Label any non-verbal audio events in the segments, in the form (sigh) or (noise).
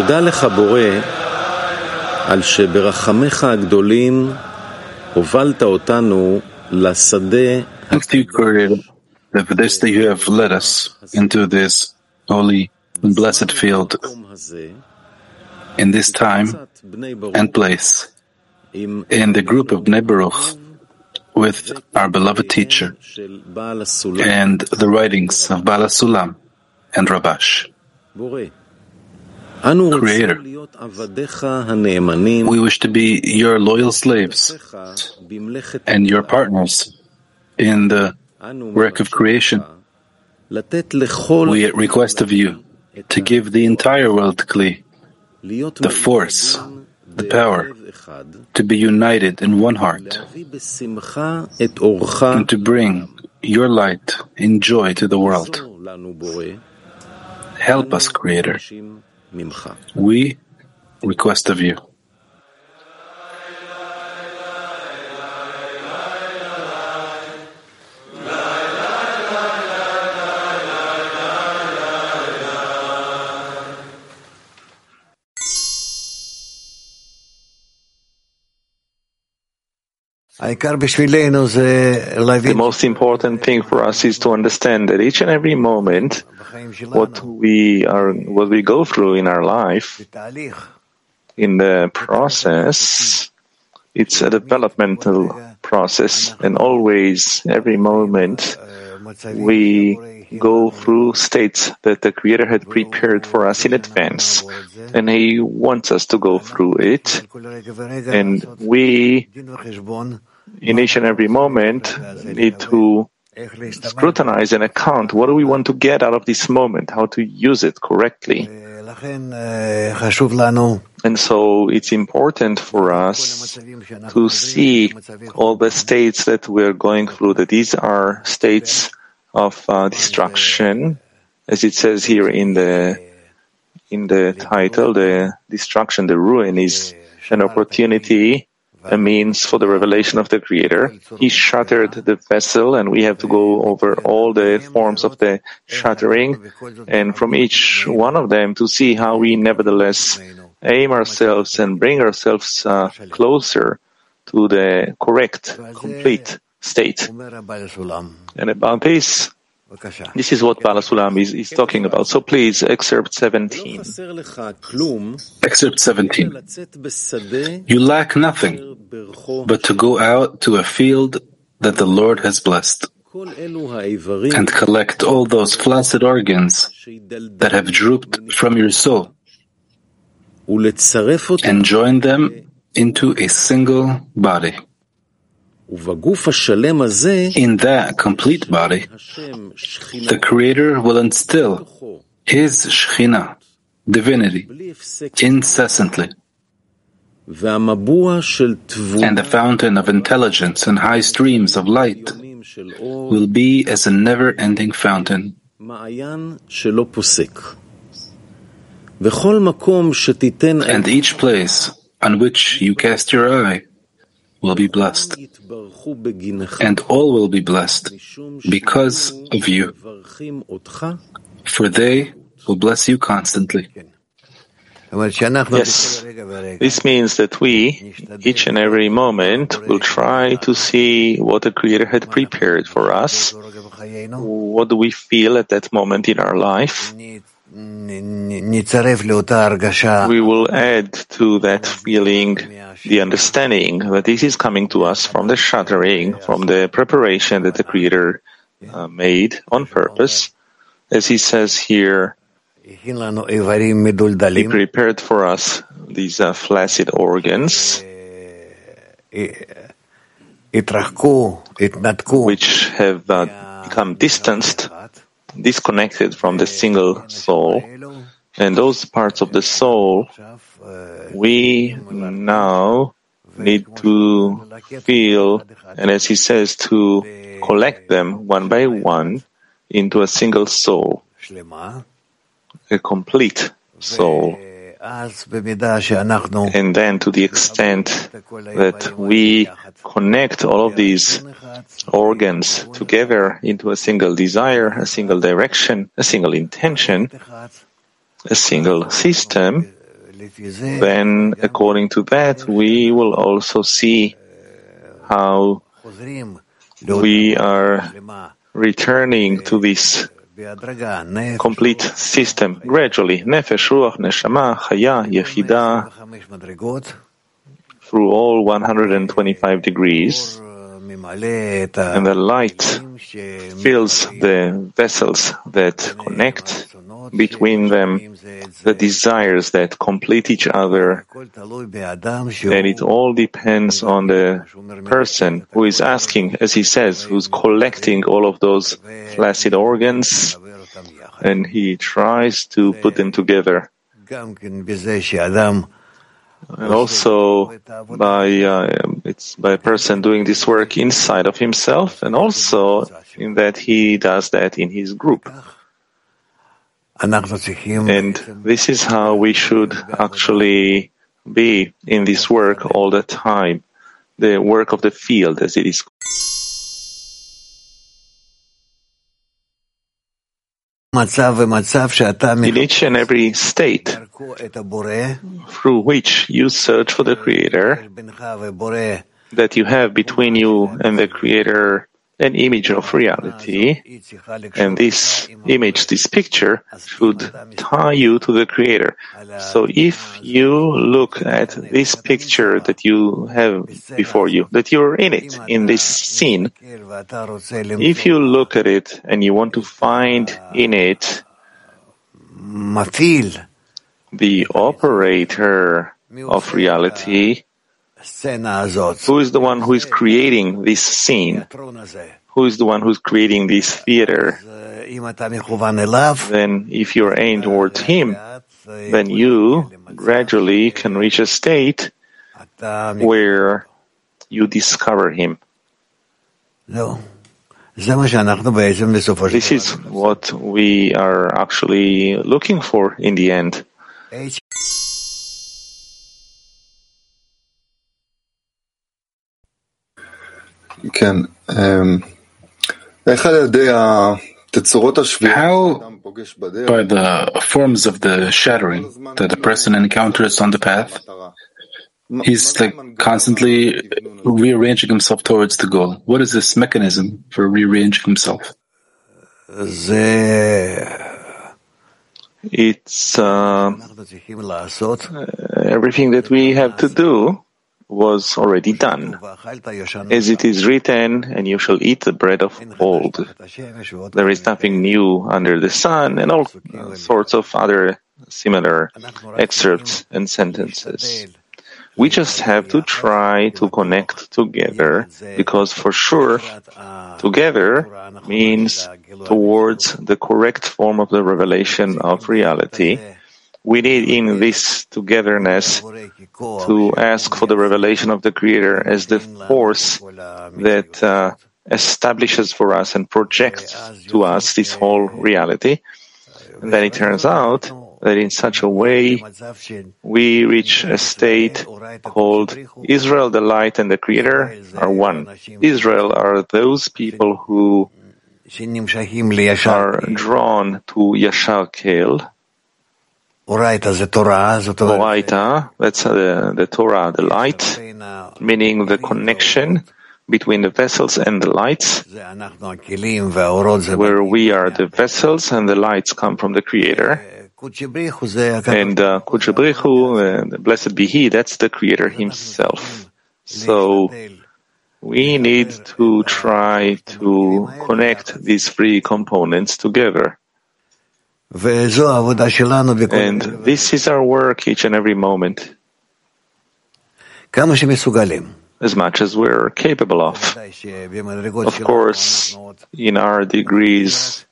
תודה לך, בורא, על שברחמיך הגדולים הובלת אותנו לשדה הקדוש. For this that you have led us into this holy and blessed field in this time and place in the group of Bnei Baruch with our beloved teacher and the writings of Baal HaSulam and Rabash. Creator, we wish to be your loyal slaves and your partners in the work of creation. We request of you to give the entire world Kli, the force, the power to be united in one heart and to bring your light and joy to the world. Help us, Creator. We request of you. The most important thing for us is to understand that each and every moment, what we are, what we go through in our life, in the process, it's a developmental process, and always, every moment, we go through states that the Creator had prepared for us in advance. And He wants us to go through it. And we, in each and every moment, need to scrutinize and account what do we want to get out of this moment, how to use it correctly. And so it's important for us to see all the states that we're going through, that these are states of uh, destruction, as it says here in the in the title, the destruction, the ruin is an opportunity, a means for the revelation of the Creator. He shattered the vessel, and we have to go over all the forms of the shattering, and from each one of them to see how we nevertheless aim ourselves and bring ourselves uh, closer to the correct, complete state. And about peace, this is what Baal HaSulam is, is talking about. So please, excerpt 17. Excerpt 17. You lack nothing but to go out to a field that the Lord has blessed and collect all those flaccid organs that have drooped from your soul and join them into a single body. In that complete body, the Creator will instill His Shechina, divinity, incessantly. And the fountain of intelligence and high streams of light will be as a never ending fountain. And each place on which you cast your eye will be blessed, and all will be blessed because of you, for they will bless you constantly. Yes, this means that we, each and every moment, will try to see what the Creator had prepared for us. What do we feel at that moment in our life? we will add to that feeling the understanding that this is coming to us from the shattering, from the preparation that the Creator uh, made on purpose. As he says here, he prepared for us these uh, flaccid organs which have uh, become distanced disconnected from the single soul. And those parts of the soul we now need to feel, and as he says, to collect them one by one into a single soul, a complete soul. And then, to the extent that we connect all of these organs together into a single desire, a single direction, a single intention, a single system, then according to that, we will also see how we are returning to this complete system gradually. Nefesh, Ruach, Neshama, Chaya, Yechida, through all 125 degrees, and the light fills the vessels that connect between them, the desires that complete each other, and it all depends on the person who is asking, as he says, who's collecting all of those flaccid organs, and he tries to put them together. And also by uh, it's by a person doing this work inside of himself, and also in that he does that in his group. And this is how we should actually be in this work all the time, the work of the field, as it is. In each and every state through which you search for the Creator, that you have between you and the Creator an image of reality, and this image, this picture, should tie you to the Creator. So if you look at this picture that you have before you, that you're in it, in this scene, if you look at it and you want to find in it the operator of reality, who is the one who is creating this scene? Who is the one who's creating this theater? Then, if you're aimed towards him, then you gradually can reach a state where you discover him. This is what we are actually looking for in the end. How by the forms of the shattering that a person encounters on the path, he's like constantly rearranging himself towards the goal. What is this mechanism for rearranging himself? It's uh, everything that we have to do was already done. As it is written, and you shall eat the bread of old. There is nothing new under the sun, and all sorts of other similar excerpts and sentences. We just have to try to connect together because for sure, together means towards the correct form of the revelation of reality we need in this togetherness to ask for the revelation of the Creator as the force that uh, establishes for us and projects to us this whole reality. And then it turns out that in such a way we reach a state called Israel, the light and the Creator are one. Israel are those people who are drawn to Yashar El, Oraita, that's uh, the Torah, the light, meaning the connection between the vessels and the lights, where we are the vessels and the lights come from the Creator. And uh, Kudsha Brich Hu, uh, blessed be He, that's the Creator Himself. So we need to try to connect these three components together. And this is our work each and every moment, as much as we're capable of. Of course, in our degrees,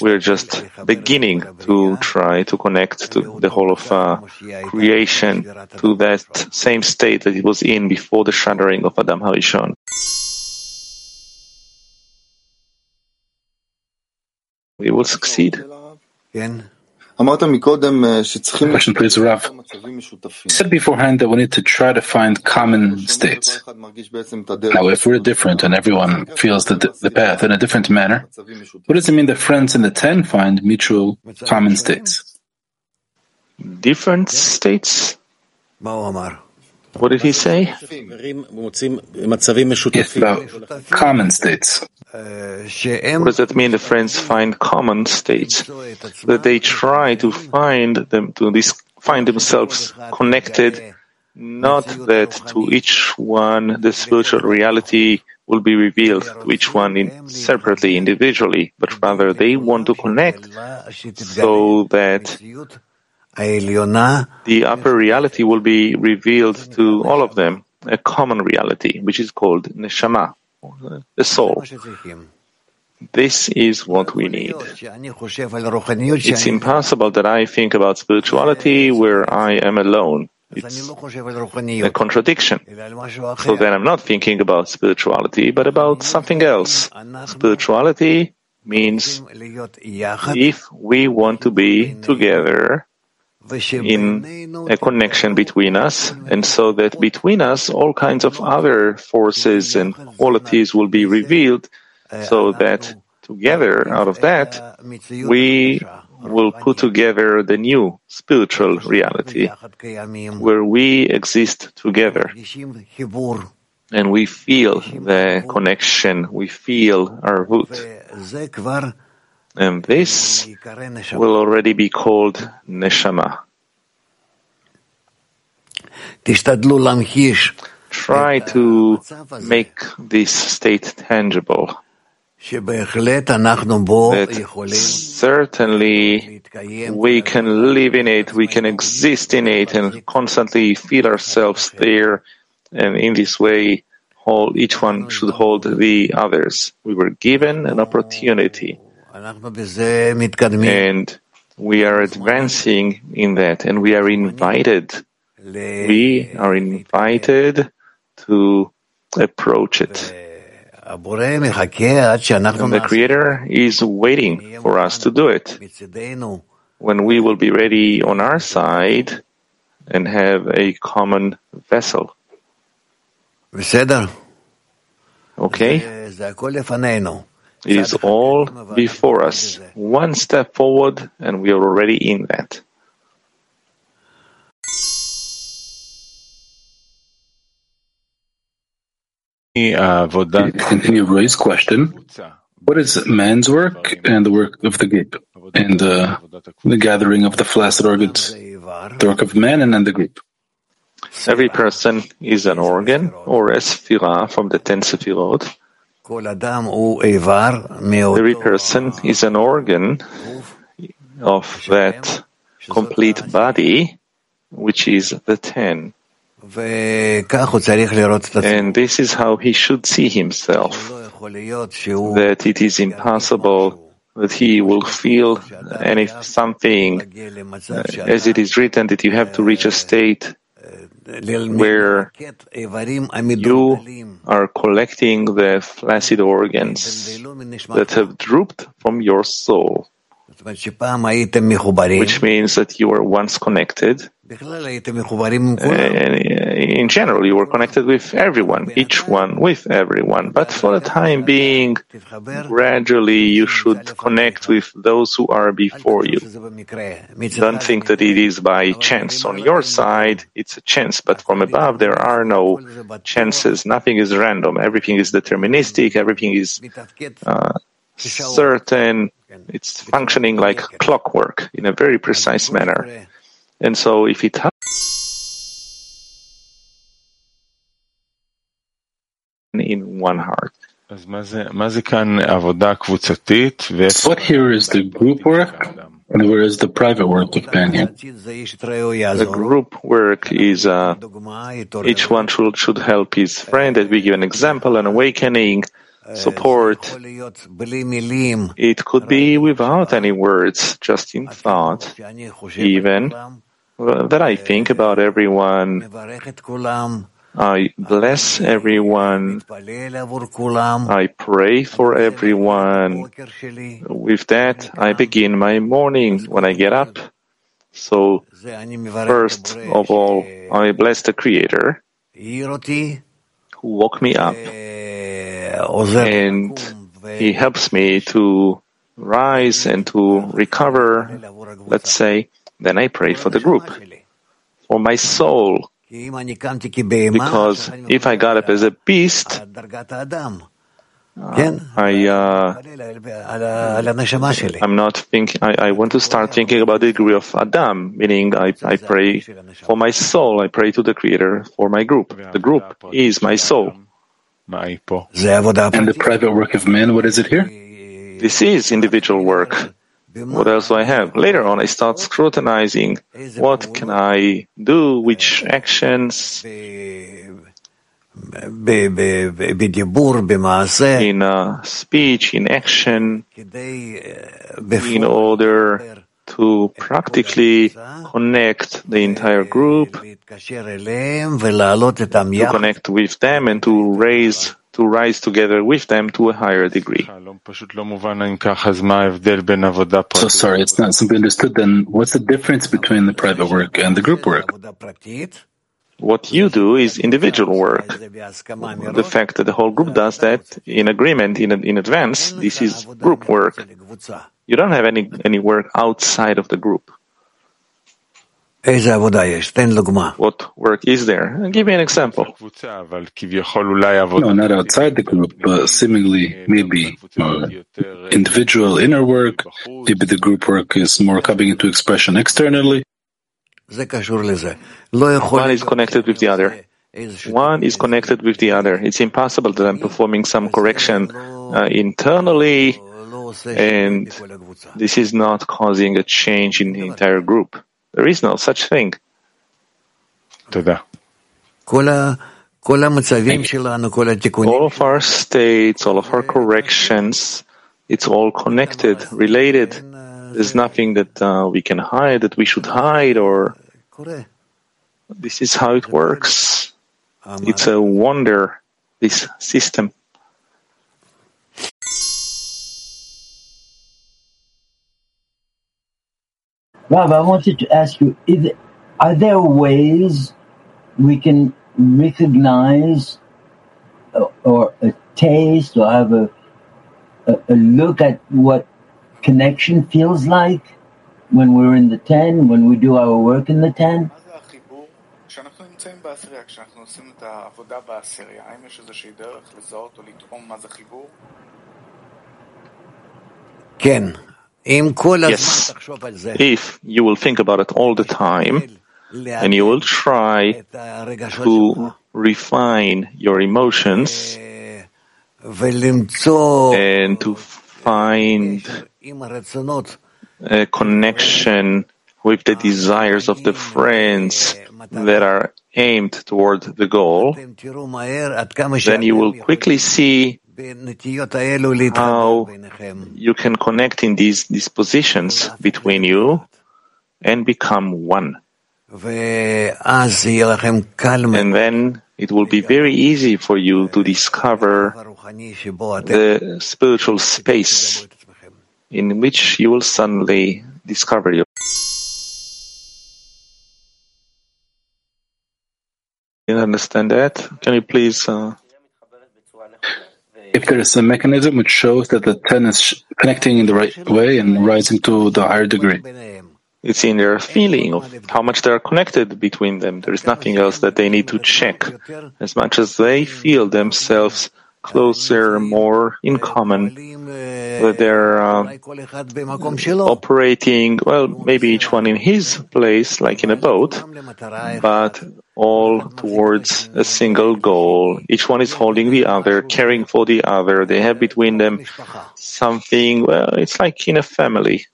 we're just beginning to try to connect to the whole of uh, creation to that same state that it was in before the shattering of Adam Harishon. We will succeed. Question, please, Rav. You said beforehand that we need to try to find common states. Now, if we're different and everyone feels the, the path in a different manner, what does it mean that friends in the ten find mutual common states? different states? What did he say? Yes, about common states. What does that mean? The friends find common states that they try to find them to this find themselves connected. Not that to each one the spiritual reality will be revealed to each one in, separately, individually, but rather they want to connect so that the upper reality will be revealed to all of them, a common reality, which is called neshama, the soul. This is what we need. It's impossible that I think about spirituality where I am alone. It's a contradiction. So then I'm not thinking about spirituality, but about something else. Spirituality means if we want to be together in a connection between us, and so that between us all kinds of other forces and qualities will be revealed, so that together out of that we will put together the new spiritual reality where we exist together and we feel the connection, we feel our root. And this will already be called neshama. Try to make this state tangible. That certainly we can live in it, we can exist in it, and constantly feel ourselves there. And in this way, hold, each one should hold the others. We were given an opportunity. And we are advancing in that, and we are invited. We are invited to approach it. And the Creator is waiting for us to do it. When we will be ready on our side and have a common vessel. Okay? It is all before us. One step forward, and we are already in that. Continue Roy's question. What is man's work and the work of the group, and uh, the gathering of the flaccid organs, the work of man and then the group? Every person is an organ or a sephira from the ten sephirot. Every person is an organ of that complete body, which is the ten. And this is how he should see himself, that it is impossible that he will feel any something, uh, as it is written, that you have to reach a state where you are collecting the flaccid organs that have drooped from your soul, which means that you were once connected. And in general, you were connected with everyone, each one with everyone. But for the time being, gradually you should connect with those who are before you. Don't think that it is by chance. On your side, it's a chance, but from above, there are no chances. Nothing is random. Everything is deterministic. Everything is uh, certain. It's functioning like clockwork in a very precise manner. And so if it in one heart. What here is the group work and where is the private work of man here? The group work is uh, each one should, should help his friend that we give an example, an awakening, support. It could be without any words, just in thought, even uh, that I think about everyone. I bless everyone. I pray for everyone. With that, I begin my morning when I get up. So, first of all, I bless the Creator who woke me up and He helps me to rise and to recover, let's say, Then I pray for the group, for my soul. Because if I got up as a beast, I, uh, I'm not thinking, I, I want to start thinking about the degree of Adam, meaning I, I pray for my soul, I pray to the Creator for my group. The group is my soul. And the private work of man, what is it here? This is individual work. What else do I have? Later on, I start scrutinizing what can I do, which actions. In uh, speech, in action, in order to practically connect the entire group, to connect with them and to raise to rise together with them to a higher degree. So sorry, it's not simply understood then. What's the difference between the private work and the group work? What you do is individual work. The fact that the whole group does that in agreement in, in advance, this is group work. You don't have any, any work outside of the group. What work is there? I'll give me an example. No, not outside the group, but seemingly maybe uh, individual inner work. Maybe the group work is more coming into expression externally. One is connected with the other. One is connected with the other. It's impossible that I'm performing some correction uh, internally, and this is not causing a change in the entire group. There is no such thing. All of our states, all of our corrections, it's all connected, related. There's nothing that uh, we can hide, that we should hide, or this is how it works. It's a wonder, this system. Rav, I wanted to ask you, is, are there ways we can recognize or, or a taste or have a, a, a look at what connection feels like when we're in the 10, when we do our work in the 10? כשאנחנו נמצאים בעשירייה, כשאנחנו עושים את העבודה בעשירייה, האם יש איזושהי דרך לזהות או לטעום מה זה חיבור? כן. Yes, if you will think about it all the time, and you will try to refine your emotions and to find a connection with the desires of the friends that are aimed toward the goal, then you will quickly see how you can connect in these dispositions between you and become one. And then it will be very easy for you to discover the spiritual space in which you will suddenly discover your. You understand that? Can you please? Uh... If there is a mechanism which shows that the ten is connecting in the right way and rising to the higher degree. It's in their feeling of how much they are connected between them. There is nothing else that they need to check. As much as they feel themselves closer, more in common, that they're uh, operating, well, maybe each one in his place, like in a boat, but all towards a single goal. Each one is holding the other, caring for the other. They have between them something, well, it's like in a family.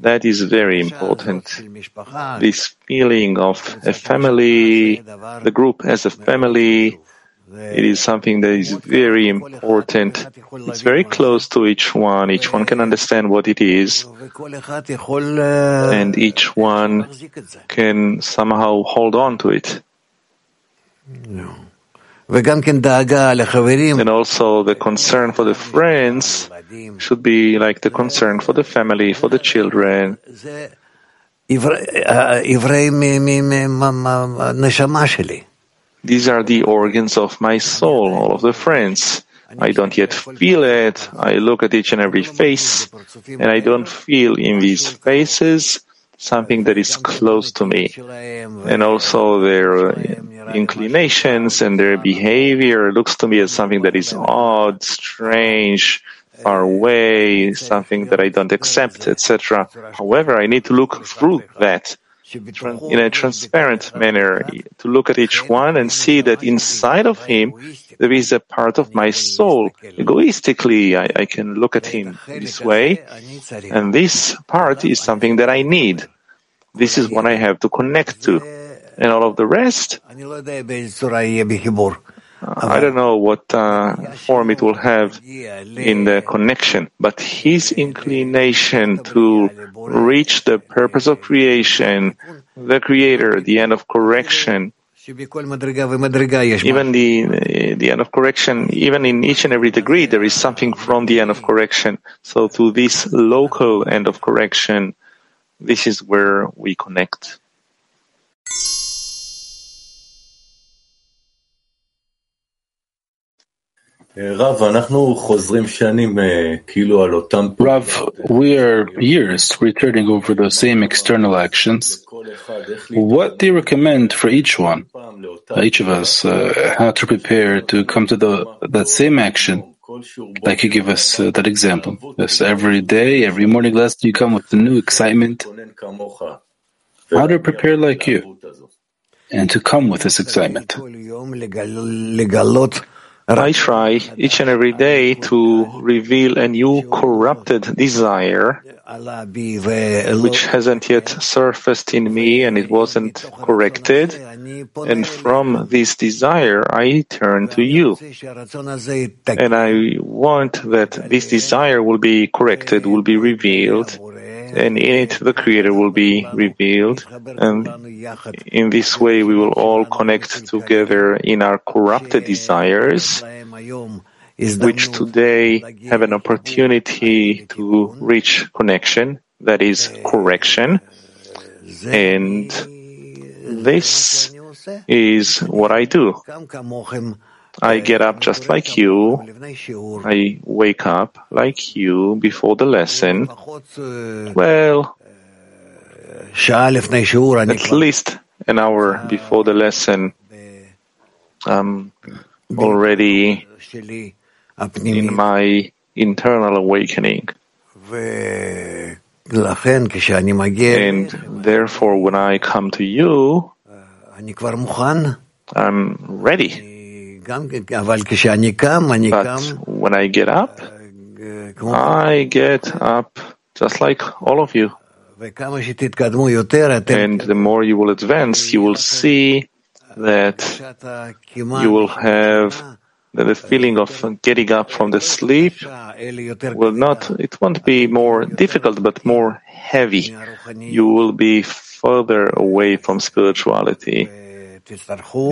That is very important. This feeling of a family, the group as a family, it is something that is very important. It's very close to each one. Each one can understand what it is. And each one can somehow hold on to it. And also the concern for the friends should be like the concern for the family, for the children. These are the organs of my soul, all of the friends. I don't yet feel it. I look at each and every face, and I don't feel in these faces something that is close to me. And also their inclinations and their behavior looks to me as something that is odd, strange, far away, something that I don't accept, etc. However, I need to look through that in a transparent manner, to look at each one and see that inside of him there is a part of my soul. Egoistically, I, I can look at him this way, and this part is something that I need. This is what I have to connect to. And all of the rest, I don't know what uh, form it will have in the connection, but his inclination to reach the purpose of creation, the creator, the end of correction, even the, the end of correction, even in each and every degree, there is something from the end of correction. So to this local end of correction, this is where we connect. Rav, we are years returning over the same external actions. What do you recommend for each one, each of us, uh, how to prepare to come to the that same action? Like you give us uh, that example. Yes, every day, every morning lesson, you come with a new excitement. How to prepare like you and to come with this excitement. I try each and every day to reveal a new corrupted desire which hasn't yet surfaced in me and it wasn't corrected. And from this desire, I turn to you. And I want that this desire will be corrected, will be revealed, and in it the Creator will be revealed. And in this way, we will all connect together in our corrupted desires, which today have an opportunity to reach connection, that is correction. And this is what I do. I get up just like you. I wake up like you before the lesson. Well, at least an hour before the lesson, I'm already in my internal awakening. And therefore, when I come to you, I'm ready. But when I get up, I get up just like all of you. And the more you will advance, you will see that you will have that the feeling of getting up from the sleep will not, it won't be more difficult, but more heavy. You will be further away from spirituality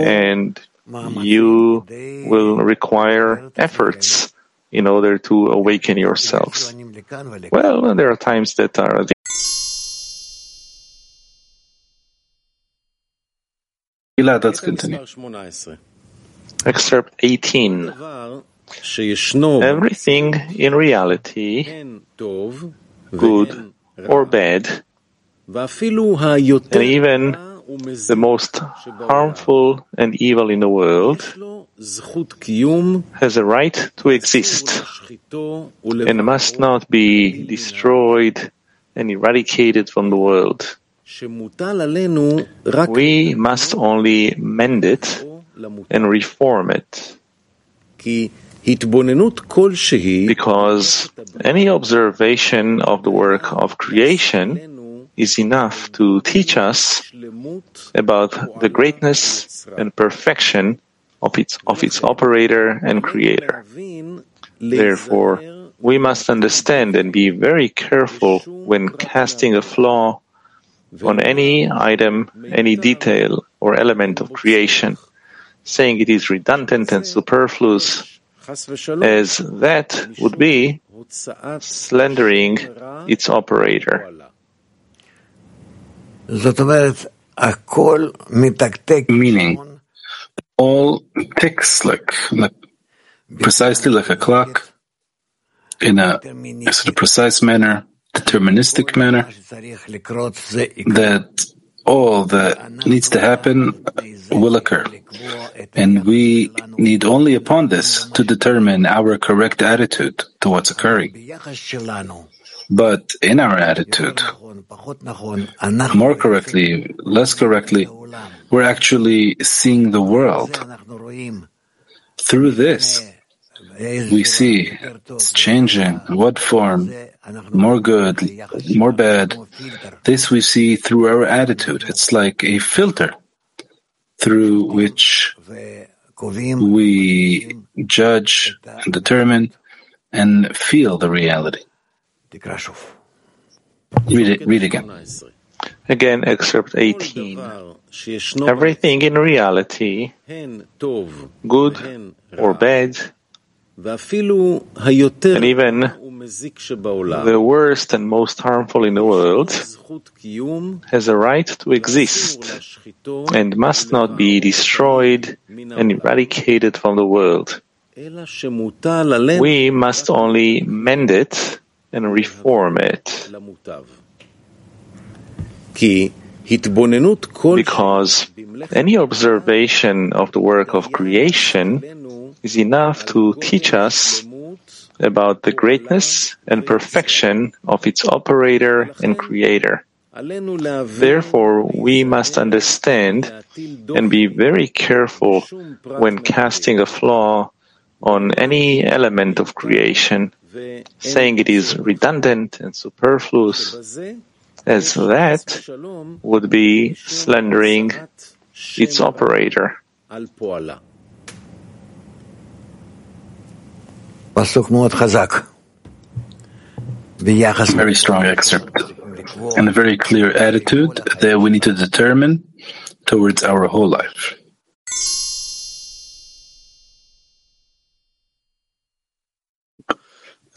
and you will require efforts in order to awaken yourselves. Well, there are times that are let's continue. Excerpt 18. Everything in reality, good or bad, and even the most harmful and evil in the world, has a right to exist and must not be destroyed and eradicated from the world. We must only mend it and reform it. Because any observation of the work of creation is enough to teach us about the greatness and perfection of its, of its operator and creator. Therefore, we must understand and be very careful when casting a flaw on any item, any detail or element of creation, saying it is redundant and superfluous, as that would be slandering its operator. Meaning, all ticks like, like precisely like a clock, in a, a sort of precise manner, deterministic manner, that all that needs to happen will occur. And we need only upon this to determine our correct attitude to what's occurring. But in our attitude, more correctly, less correctly, we're actually seeing the world. Through this, we see it's changing. What form? More good, more bad. This we see through our attitude. It's like a filter through which we judge and determine and feel the reality. Read it, read again. Again, excerpt 18. Everything in reality, good or bad, and even the worst and most harmful in the world, has a right to exist and must not be destroyed and eradicated from the world. We must only mend it and reform it. Because any observation of the work of creation is enough to teach us about the greatness and perfection of its operator and creator. Therefore, we must understand and be very careful when casting a flaw on any element of creation, saying it is redundant and superfluous, as that would be slandering its operator. Very strong excerpt and a very clear attitude that we need to determine towards our whole life.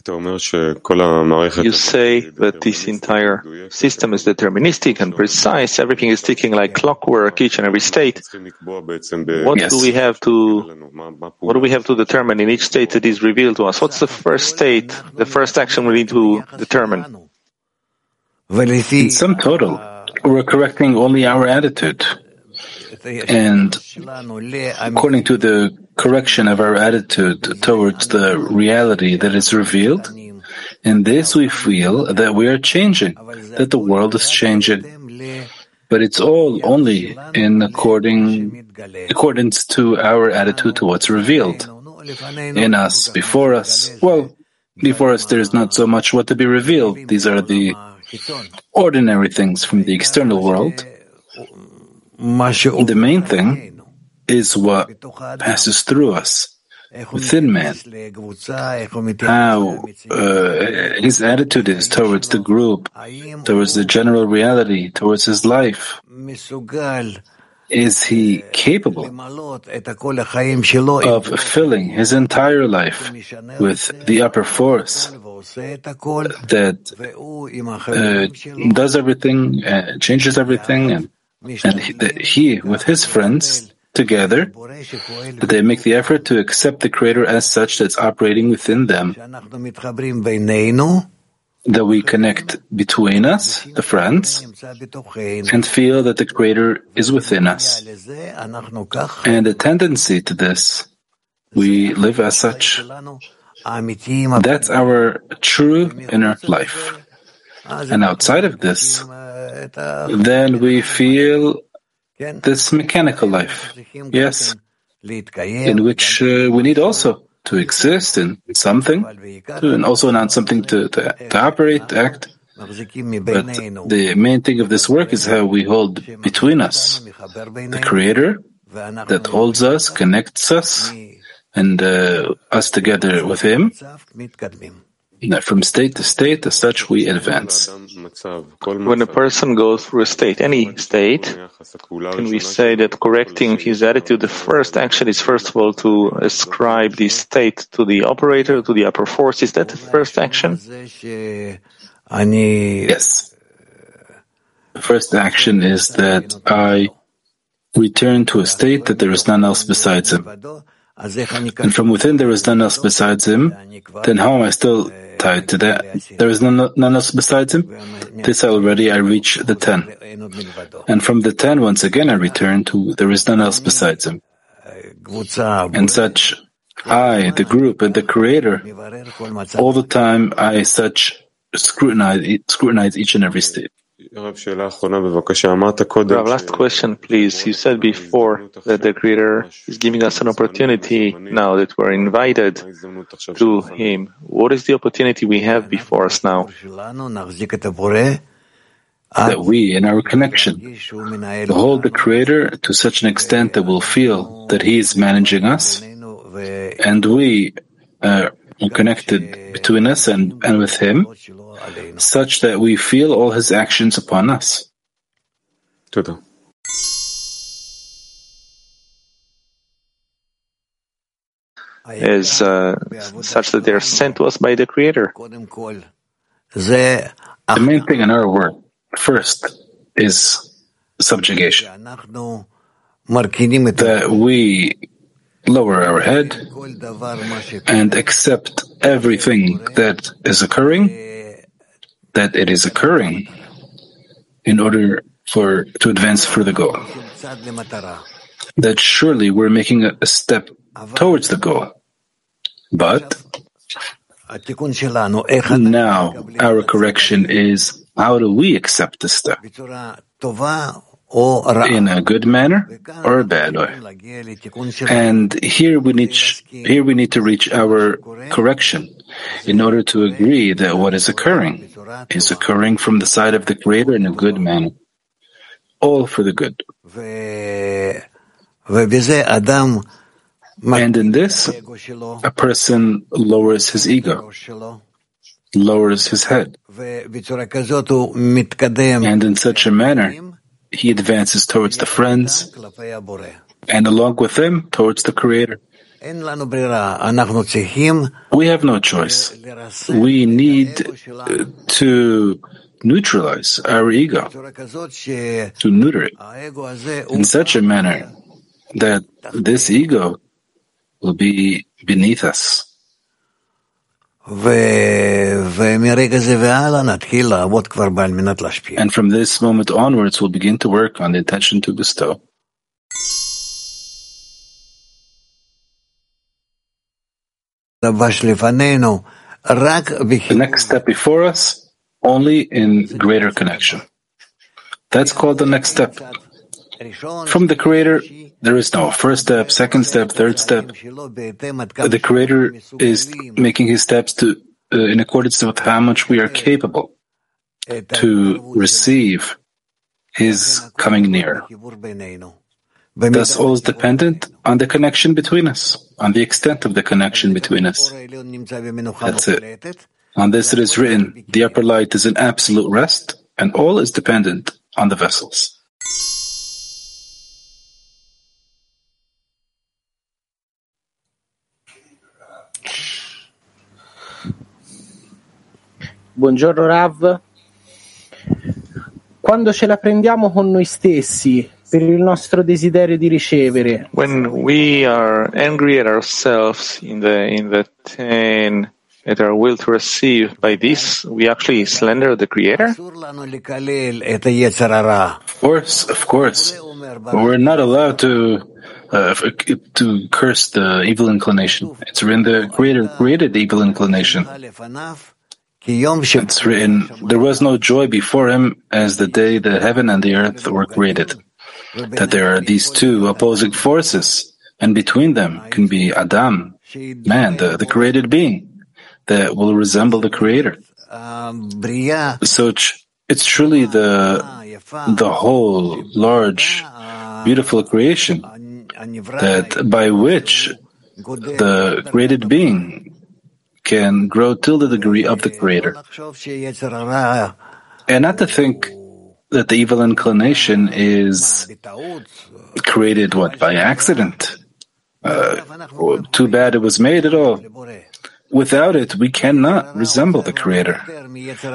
You say that this entire system is deterministic and precise. Everything is ticking like clockwork, each and every state. What Yes. do we have to? What do we have to determine in each state that is revealed to us? What's the first state, the first action we need to determine? In sum total, we're correcting only our attitude. And according to the correction of our attitude towards the reality that is revealed, in this we feel that we are changing, that the world is changing. But it's all only in according, accordance to our attitude to what's revealed in us, before us. Well, before us, there's not so much what to be revealed. These are the ordinary things from the external world. The main thing is what passes through us within man. How uh, his attitude is towards the group, towards the general reality, towards his life. Is he capable of filling his entire life with the upper force that uh, does everything, uh, changes everything, and, and he, with his friends together, that they make the effort to accept the Creator as such that's operating within them, that we connect between us, the friends, and feel that the Creator is within us. And the tendency to this, we live as such. That's our true inner life. And outside of this, then we feel this mechanical life, yes, in which uh, we need also to exist in something, to, and also not something to, to, to operate, to act. But the main thing of this work is how we hold between us the Creator that holds us, connects us, and uh, us together with Him. That from state to state, as such, we advance. When a person goes through a state, any state, can we say that correcting his attitude, the first action is first of all to ascribe this state to the operator, to the upper force? Is that the first action? Yes. The first action is that I return to a state that there is none else besides Him. and from within there is none else besides him, then how am I still tied to that? There is none, none else besides him? This already I reach the ten. And from the ten, once again, I return to there is none else besides him. And such, I, the group, and the creator, all the time I such scrutinize, scrutinize each and every state. Rav, last question, please. You said before that the Creator is giving us an opportunity now that we're invited to Him. What is the opportunity we have before us now? That we, in our connection, hold the Creator to such an extent that we'll feel that He is managing us, and we uh, are connected between us and, and with Him, such that we feel all his actions upon us. Is uh, such that they are sent to us by the Creator. The main thing in our work, first, is subjugation. That we lower our head and accept everything that is occurring that it is occurring in order for to advance for the goal. That surely we're making a, a step towards the goal. But now our correction is how do we accept this step? In a good manner or a bad way? And here we need here we need to reach our correction in order to agree that what is occurring is occurring from the side of the Creator in a good manner, all for the good. And in this, a person lowers his ego, lowers his head, and in such a manner, he advances towards the friends, and along with them, towards the Creator. We have no choice. We need uh, to neutralize our ego, to neuter it in such a manner that this ego will be beneath us. And from this moment onwards, we'll begin to work on the intention to bestow. The next step before us, only in greater connection. That's called the next step. From the Creator, there is no first step, second step, third step. The Creator is making his steps to, uh, in accordance with how much we are capable to receive His coming near. Thus, all is dependent on the connection between us, on the extent of the connection between us. That's it. On this it is written, the upper light is in absolute rest, and all is dependent on the vessels. Buongiorno Rav. Quando ce la prendiamo con noi stessi per il nostro desiderio di ricevere. When we are angry at ourselves in the in the ten at our will to receive, by this we actually slander the Creator. Of course, of course, but we're not allowed to. Uh, to curse the evil inclination. It's written the Creator created the evil inclination. It's written, there was no joy before him as the day the heaven and the earth were created that there are these two opposing forces, and between them can be Adam, man, the, the created being, that will resemble the Creator. So it's, truly the the whole large, beautiful creation that by which the created being can grow till the degree of the Creator. And not to think that the evil inclination is created what by accident. Uh, too bad it was made at all. Without it, we cannot resemble the Creator.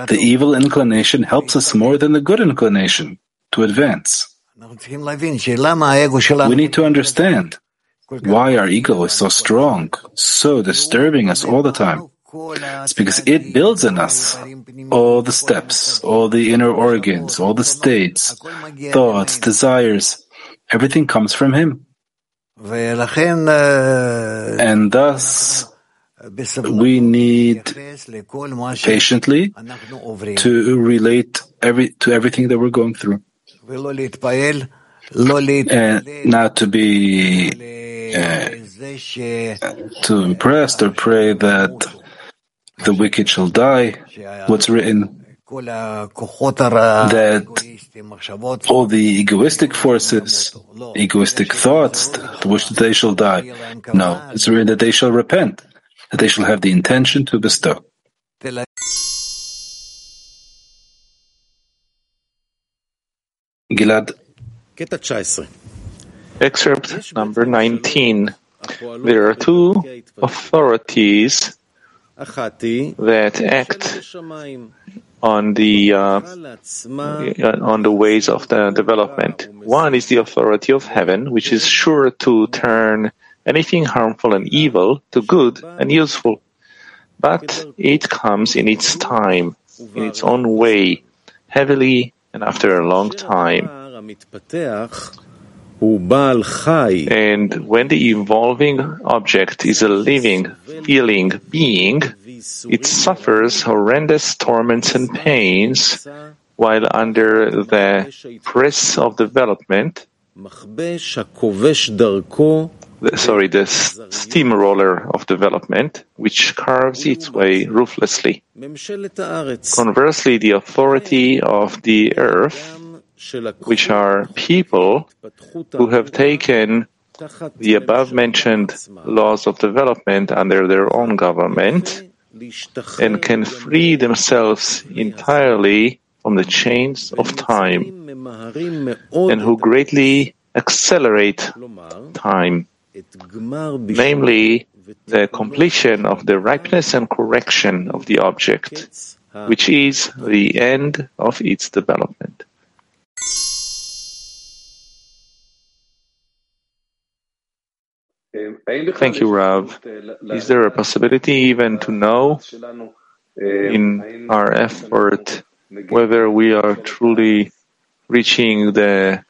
The evil inclination helps us more than the good inclination to advance. We need to understand why our ego is so strong, so disturbing us all the time. It's because it builds in us all the steps, all the inner organs, all the states, thoughts, desires. Everything comes from Him. And thus, we need patiently to relate every, to everything that we're going through. And not to be uh, too impressed or pray that the wicked shall die. What's written that all the egoistic forces, egoistic thoughts, to which they shall die. No, it's written that they shall repent, that they shall have the intention to bestow. Gilad. Excerpt number 19. There are two authorities that act on the uh, on the ways of the development. One is the authority of heaven, which is sure to turn anything harmful and evil to good and useful. But it comes in its time, in its own way, heavily and after a long time. And when the evolving object is a living, feeling being, it suffers horrendous torments and pains while under the press of development, sorry, the steamroller of development, which carves its way ruthlessly. Conversely, the authority of the earth which are people who have taken the above mentioned laws of development under their own government and can free themselves entirely from the chains of time and who greatly accelerate time, namely the completion of the ripeness and correction of the object, which is the end of its development. Thank you, Rav. Is there a possibility even to know in our effort whether we are truly reaching the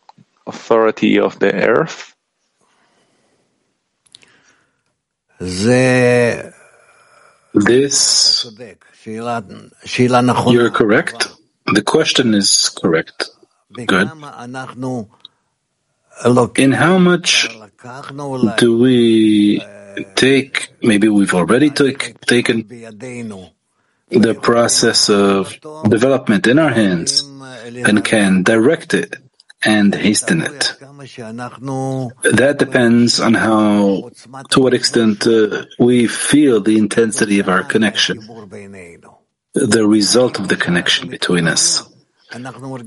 authority of the earth? This, you're correct. The question is correct. Good. In how much do we take, maybe we've already take, taken the process of development in our hands and can direct it and hasten it. That depends on how, to what extent uh, we feel the intensity of our connection, the result of the connection between us.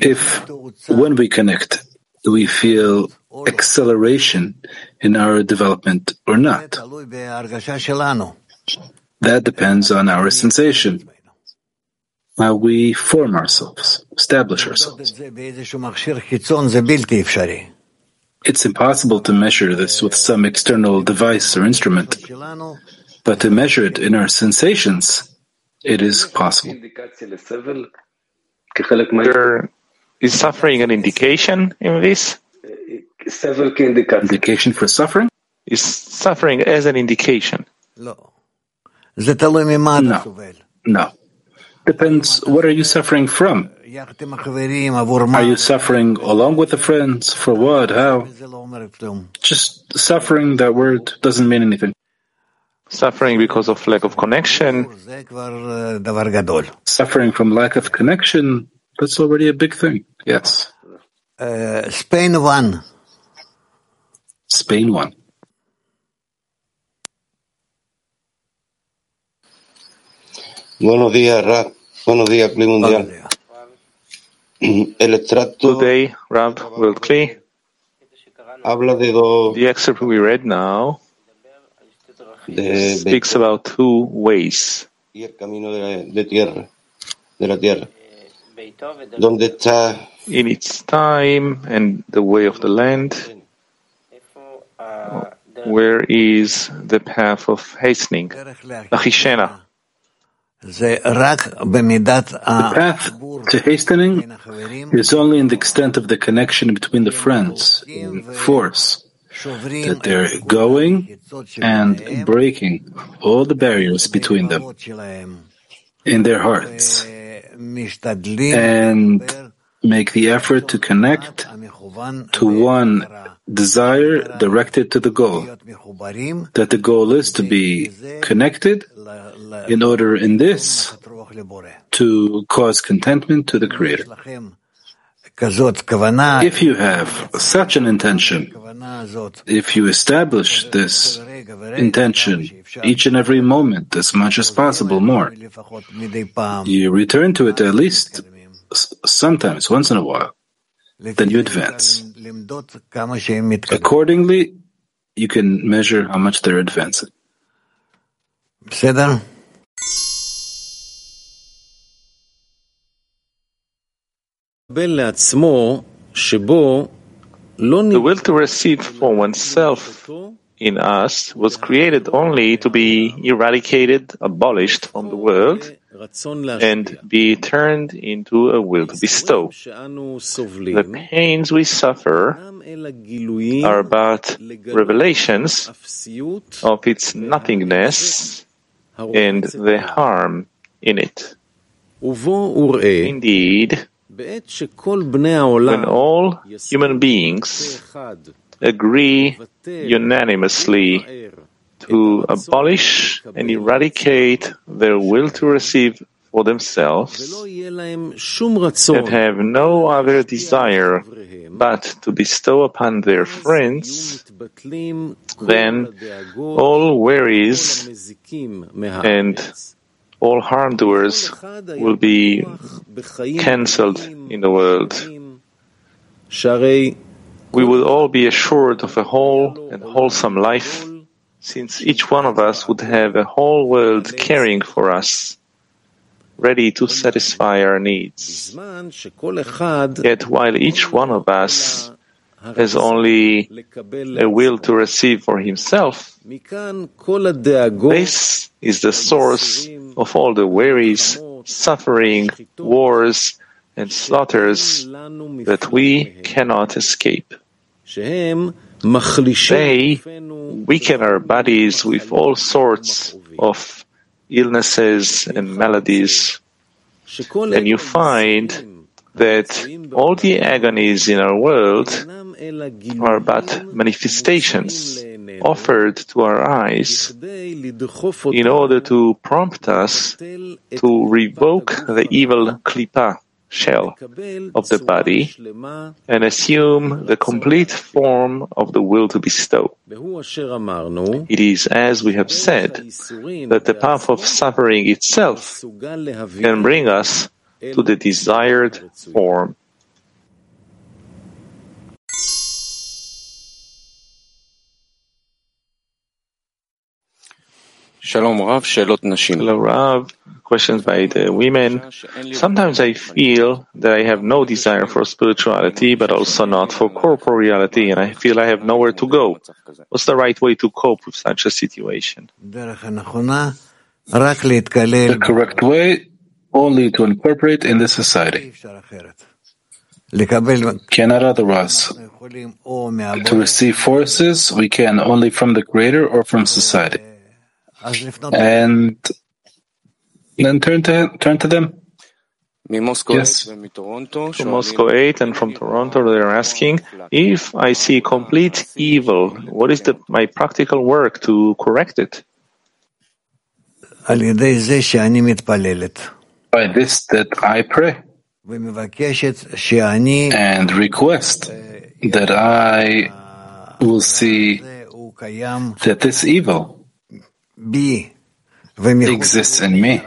If, when we connect, we feel acceleration in our development or not. That depends on our sensation, how we form ourselves, establish ourselves. It's impossible to measure this with some external device or instrument, but to measure it in our sensations, it is possible. There is suffering an indication in this? Indication for suffering? Is suffering as an indication? No. No. Depends, what are you suffering from? Are you suffering along with the friends? For what? How? Just suffering, that word doesn't mean anything. Suffering because of lack of connection. Suffering from lack of connection, that's already a big thing. Yes. Uh, Spain won. Spain won. Buenos días, Rab. Buenos días, Club Mundial. (clears throat) El extracto Today, Rab Wilkley, habla de dos, the excerpt we read now de, speaks about two ways. y el camino de, la- de tierra, de la tierra. ¿Dónde está In its time and the way of the land, where is the path of hastening? Achishena. The path to hastening is only in the extent of the connection between the friends, in force, that they're going and breaking all the barriers between them in their hearts, and make the effort to connect to one desire directed to the goal, that the goal is to be connected in order in this to cause contentment to the Creator. If you have such an intention, if you establish this intention each and every moment as much as possible more, you return to it at least sometimes, once in a while, then you advance. Accordingly, you can measure how much they're advancing. The will to receive for oneself in us was created only to be eradicated, abolished from the world, and be turned into a will to bestow. The pains we suffer are but revelations of its nothingness and the harm in it. Indeed, when all human beings agree unanimously to abolish and eradicate their will to receive for themselves and have no other desire but to bestow upon their friends, then all worries and all harm doers will be cancelled in the world. We will all be assured of a whole and wholesome life, since each one of us would have a whole world caring for us, ready to satisfy our needs. Yet while each one of us has only a will to receive for himself, this is the source of all the worries, suffering, wars, and slaughters that we cannot escape. They weaken our bodies with all sorts of illnesses and maladies, and you find that all the agonies in our world are but manifestations offered to our eyes in order to prompt us to revoke the evil klipa shell of the body and assume the complete form of the will to bestow. It is as we have said that the path of suffering itself can bring us to the desired form. Hello, Rav. Questions by the women. Sometimes I feel that I have no desire for spirituality, but also not for corporeality, and I feel I have nowhere to go. What's the right way to cope with such a situation? The correct way only to incorporate in the society. Cannot otherwise. To receive forces, we can only from the Creator or from society. And then turn to turn to them. Yes. From Moscow 8 and from Toronto, they're asking if I see complete evil, what is the, my practical work to correct it? By this that I pray and request that I will see that this evil exists in me,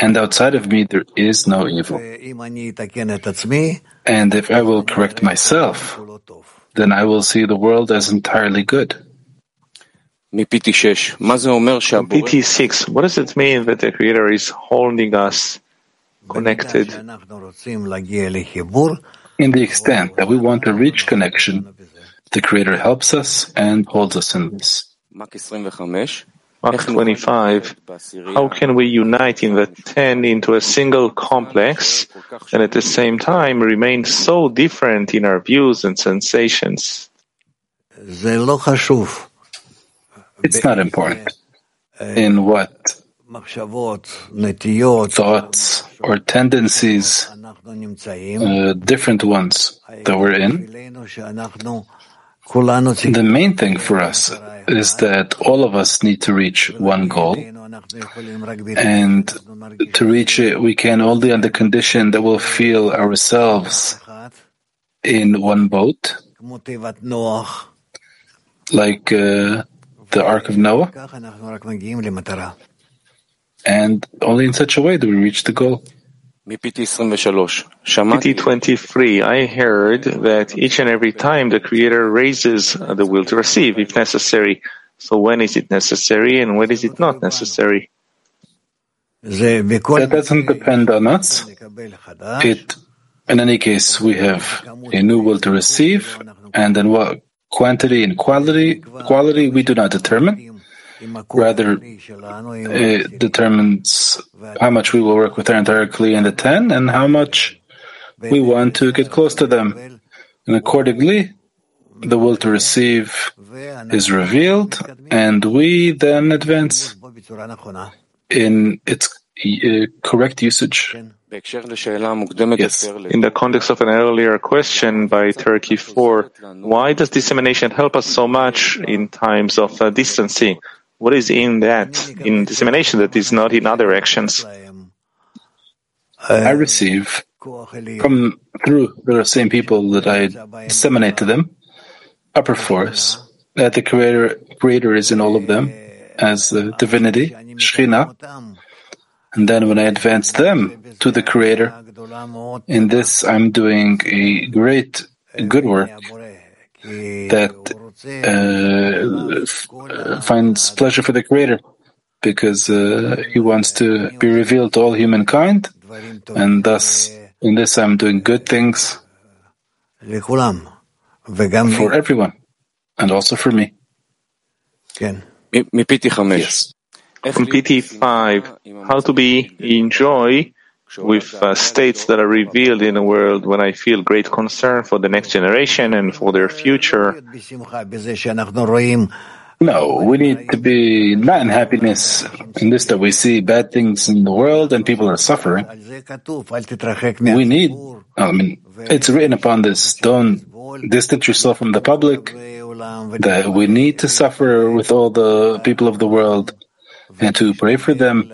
and outside of me there is no evil. And if I will correct myself, then I will see the world as entirely good. PT6, what does it mean that the Creator is holding us connected? In the extent that we want to reach connection, The Creator helps us and holds us in this. Mark 25. How can we unite in the ten into a single complex and at the same time remain so different in our views and sensations? It's not important in what thoughts or tendencies, uh, different ones that we're in. The main thing for us is that all of us need to reach one goal. And to reach it, we can only on the condition that we'll feel ourselves in one boat, like uh, the Ark of Noah. And only in such a way do we reach the goal. PT 23, I heard that each and every time the Creator raises uh, the will to receive, if necessary. So when is it necessary and when is it not necessary? That doesn't depend on us. It, in any case, we have a new will to receive, and then what quantity and quality, quality we do not determine. Rather, it determines how much we will work with our entire Kli and the ten, and how much we want to get close to them. And accordingly, the will to receive is revealed, and we then advance in its uh, correct usage. Yes. In the context of an earlier question by Turkey 4, why does dissemination help us so much in times of uh, distancing? What is in that, in dissemination, that is not in other actions? I receive from through the same people that I disseminate to them upper force that the creator creator is in all of them as the divinity Shechina, and then when I advance them to the creator, in this I'm doing a great good work that uh, finds pleasure for the Creator because uh, He wants to be revealed to all humankind, and thus in this I'm doing good things for everyone, and also for me. Yes. From PT5, how to be in joy with uh, states that are revealed in the world when I feel great concern for the next generation and for their future. No, we need to be not in happiness in this that we see bad things in the world and people are suffering. We need, I mean, it's written upon this. Don't distance yourself from the public. That we need to suffer with all the people of the world and to pray for them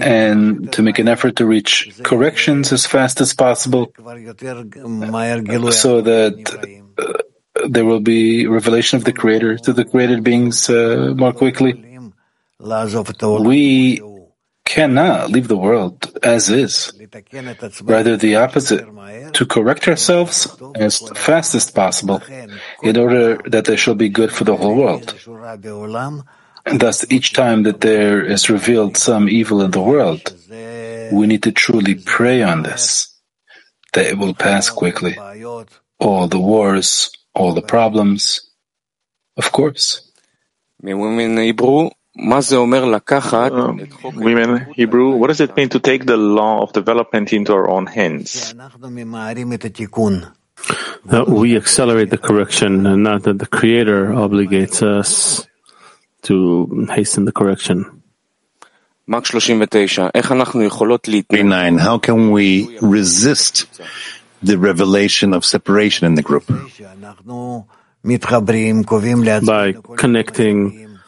and to make an effort to reach corrections as fast as possible so that uh, there will be revelation of the Creator to the created beings uh, more quickly. We cannot leave the world as is. Rather, the opposite, to correct ourselves as fast as possible in order that there shall be good for the whole world. And thus, each time that there is revealed some evil in the world, we need to truly pray on this, that it will pass quickly. All the wars, all the problems, of course. Uh, women Hebrew, what does it mean to take the law of development into our own hands? That we accelerate the correction and not that the Creator obligates us to hasten the correction. 39. How can we resist the revelation of separation in the group? By connecting,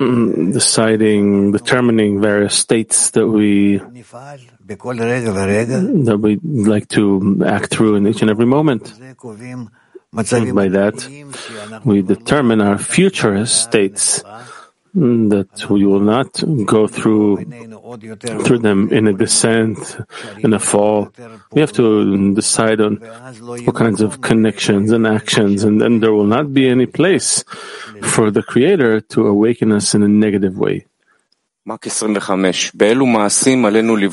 mm, deciding, determining various states that we that we like to act through in each and every moment. And by that, we determine our future states that we will not go through through them in a descent, in a fall. We have to decide on what kinds of connections and actions, and then there will not be any place for the Creator to awaken us in a negative way.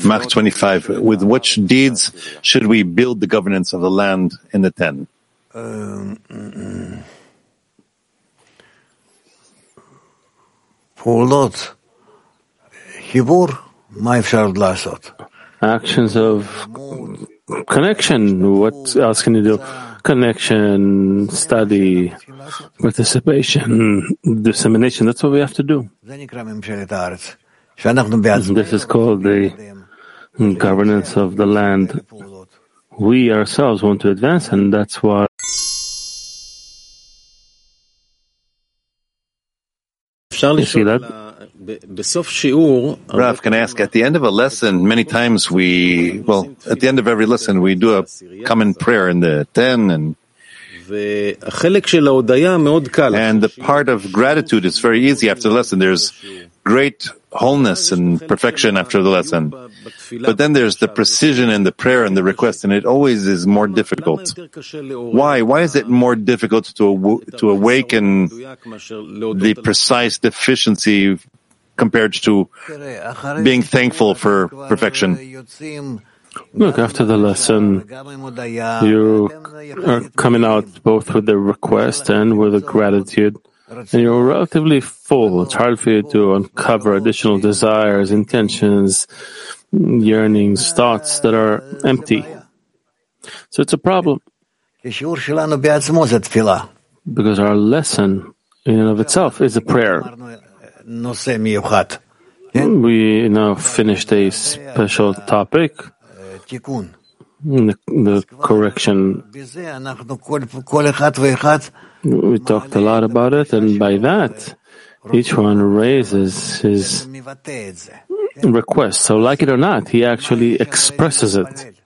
Mark 25. With which deeds should we build the governance of the land in the ten? פעולות חיבור, מה אפשר לעשות? Actions of connection, what else can you do? Connection, study, participation, dissemination, that's what we have to do. This is called the mm, governance of the land. We ourselves want to advance, and that's why. You see that? Rav can ask at the end of a lesson, many times we, well, at the end of every lesson, we do a common prayer in the ten and and the part of gratitude is very easy after the lesson. There's great wholeness and perfection after the lesson. But then there's the precision in the prayer and the request, and it always is more difficult. Why? Why is it more difficult to, to awaken the precise deficiency compared to being thankful for perfection? Look, after the lesson, you are coming out both with the request and with the gratitude, and you're relatively full. It's hard for you to uncover additional desires, intentions, yearnings, thoughts that are empty. So it's a problem. Because our lesson in and of itself is a prayer. We now finished a special topic the, the correction. We talked a lot about it, and by that, each one raises his request. So, like it or not, he actually expresses it.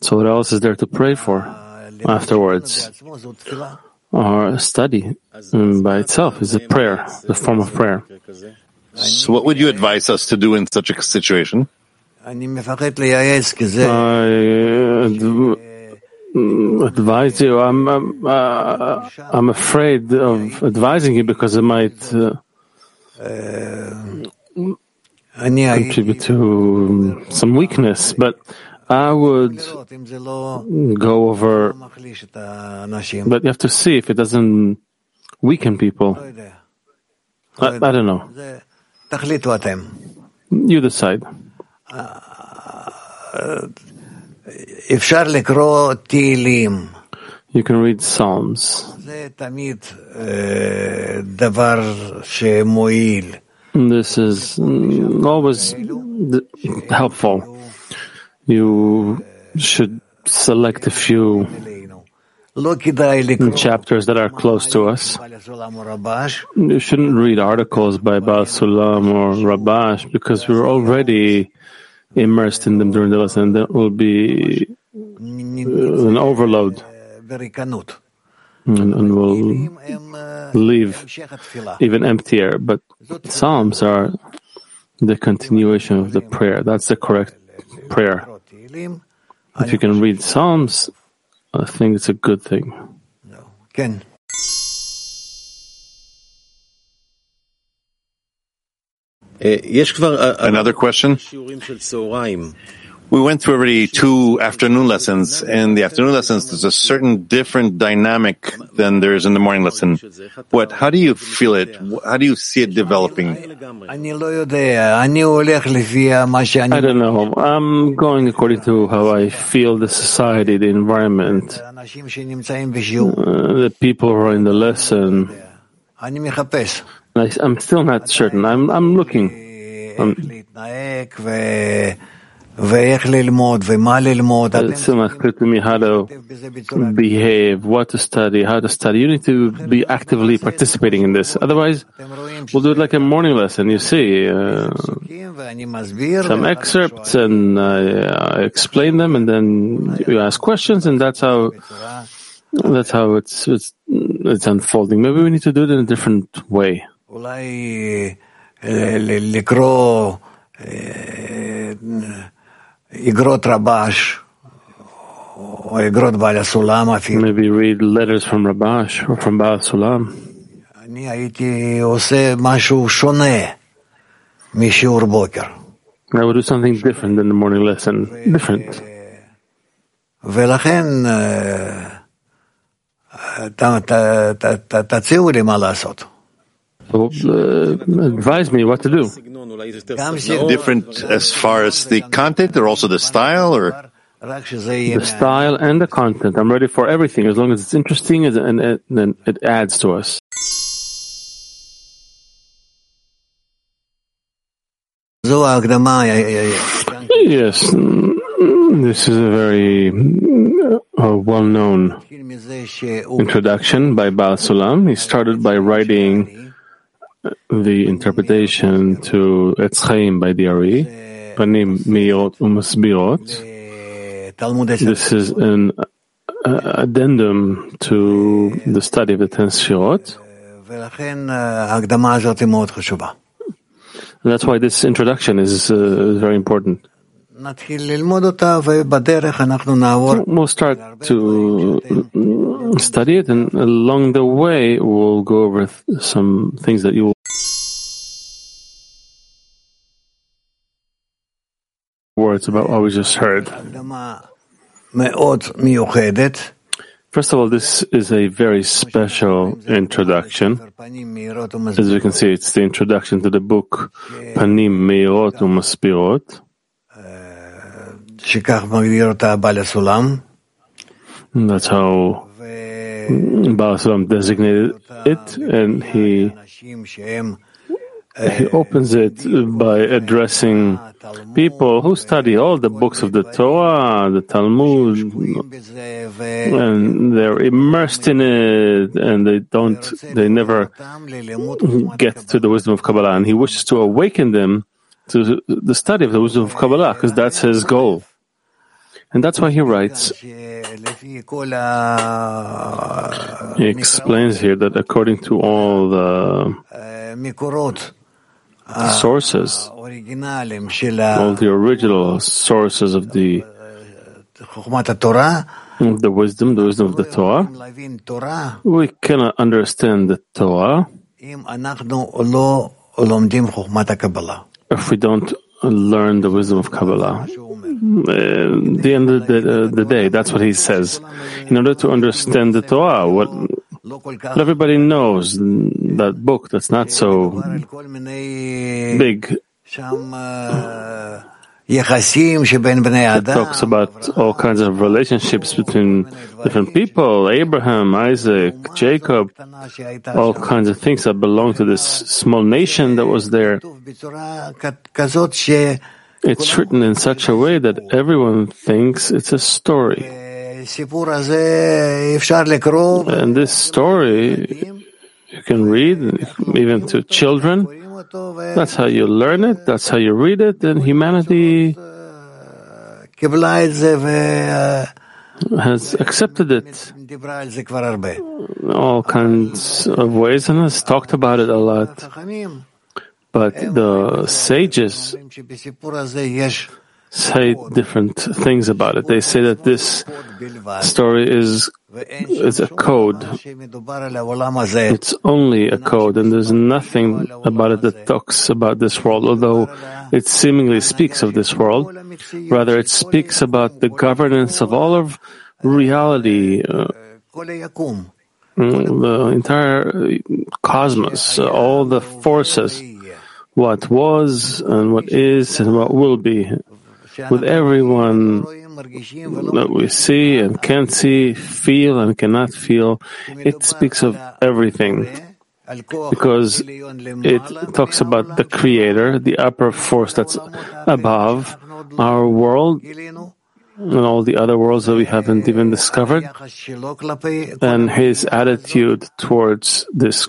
So, what else is there to pray for afterwards? Our study um, by itself is a prayer, the form of prayer. So, what would you advise us to do in such a situation? I advise you. I'm I'm, uh, I'm afraid of advising you because it might uh, contribute to some weakness. But I would go over. But you have to see if it doesn't weaken people. I, I don't know. You decide. You can read Psalms. This is always helpful. You should select a few chapters that are close to us. You shouldn't read articles by Baal Sulam or Rabash because we're already immersed in them during the lesson, that will be uh, an overload. And, and will leave even emptier. But Psalms are the continuation of the prayer. That's the correct prayer. If you can read Psalms, I think it's a good thing. Another question? We went through already two afternoon lessons. In the afternoon lessons, there's a certain different dynamic than there is in the morning lesson. What? How do you feel it? How do you see it developing? I don't know. I'm going according to how I feel the society, the environment, uh, the people who are in the lesson. I, am still not certain. I'm, I'm looking. I'm, it's still not clear to me how to behave, what to study, how to study. You need to be actively participating in this. Otherwise, we'll do it like a morning lesson. You see, uh, some excerpts, and I explain them, and then you ask questions, and that's how that's how it's it's, it's unfolding. Maybe we need to do it in a different way. אולי אה, לקרוא אה, אגרות רבש, או איגרות בעל הסולם אפילו. Maybe read letters from רבש or from בעל הסולם. אני הייתי עושה משהו שונה משיעור בוקר. I would do something different than the morning lesson. Different. ולכן אה, תציעו לי מה לעשות. Uh, advise me what to do. Different as far as the content or also the style or? The style and the content. I'm ready for everything as long as it's interesting and, then it adds to us. Yes, this is a very uh, well-known introduction by Baal Sulam. He started by writing the interpretation to Etz Chaim by the Ari, Panim. This is an uh, addendum to the study of the Ten Sfirot. And that's why this introduction is uh, very important. We'll start to study it, and along the way, we'll go over some things that you words about what we just heard. First of all, this is a very special introduction. As you can see, it's the introduction to the book Panim Meirot Umasbirot. That's how Baal Sulam designated it, and he he opens it by addressing people who study all the books of the Torah, the Talmud, and they're immersed in it, and they don't, they never get to the wisdom of Kabbalah. And he wishes to awaken them to the study of the wisdom of Kabbalah, because that's his goal. And that's why he writes, he explains here that according to all the sources, all the original sources of the of the wisdom, the wisdom of the Torah, we cannot understand the Torah if we don't learn the wisdom of Kabbalah. At the end of the, uh, the day, that's what he says. In order to understand the Torah, what everybody knows that book that's not so big. It talks about all kinds of relationships between different people, Abraham, Isaac, Jacob, all kinds of things that belong to this small nation that was there. It's written in such a way that everyone thinks it's a story. And this story you can read, even to children. That's how you learn it, that's how you read it, and humanity has accepted it. all kinds of ways and has talked about it a lot. But the sages say different things about it. They say that this story is is a code. It's only a code, and there's nothing about it that talks about this world, although it seemingly speaks of this world. Rather, it speaks about the governance of all of reality, uh, the entire cosmos, all the forces, what was and what is and what will be with everyone that we see and can't see, feel and cannot feel. It speaks of everything because it talks about the creator, the upper force that's above our world and all the other worlds that we haven't even discovered, and his attitude towards this,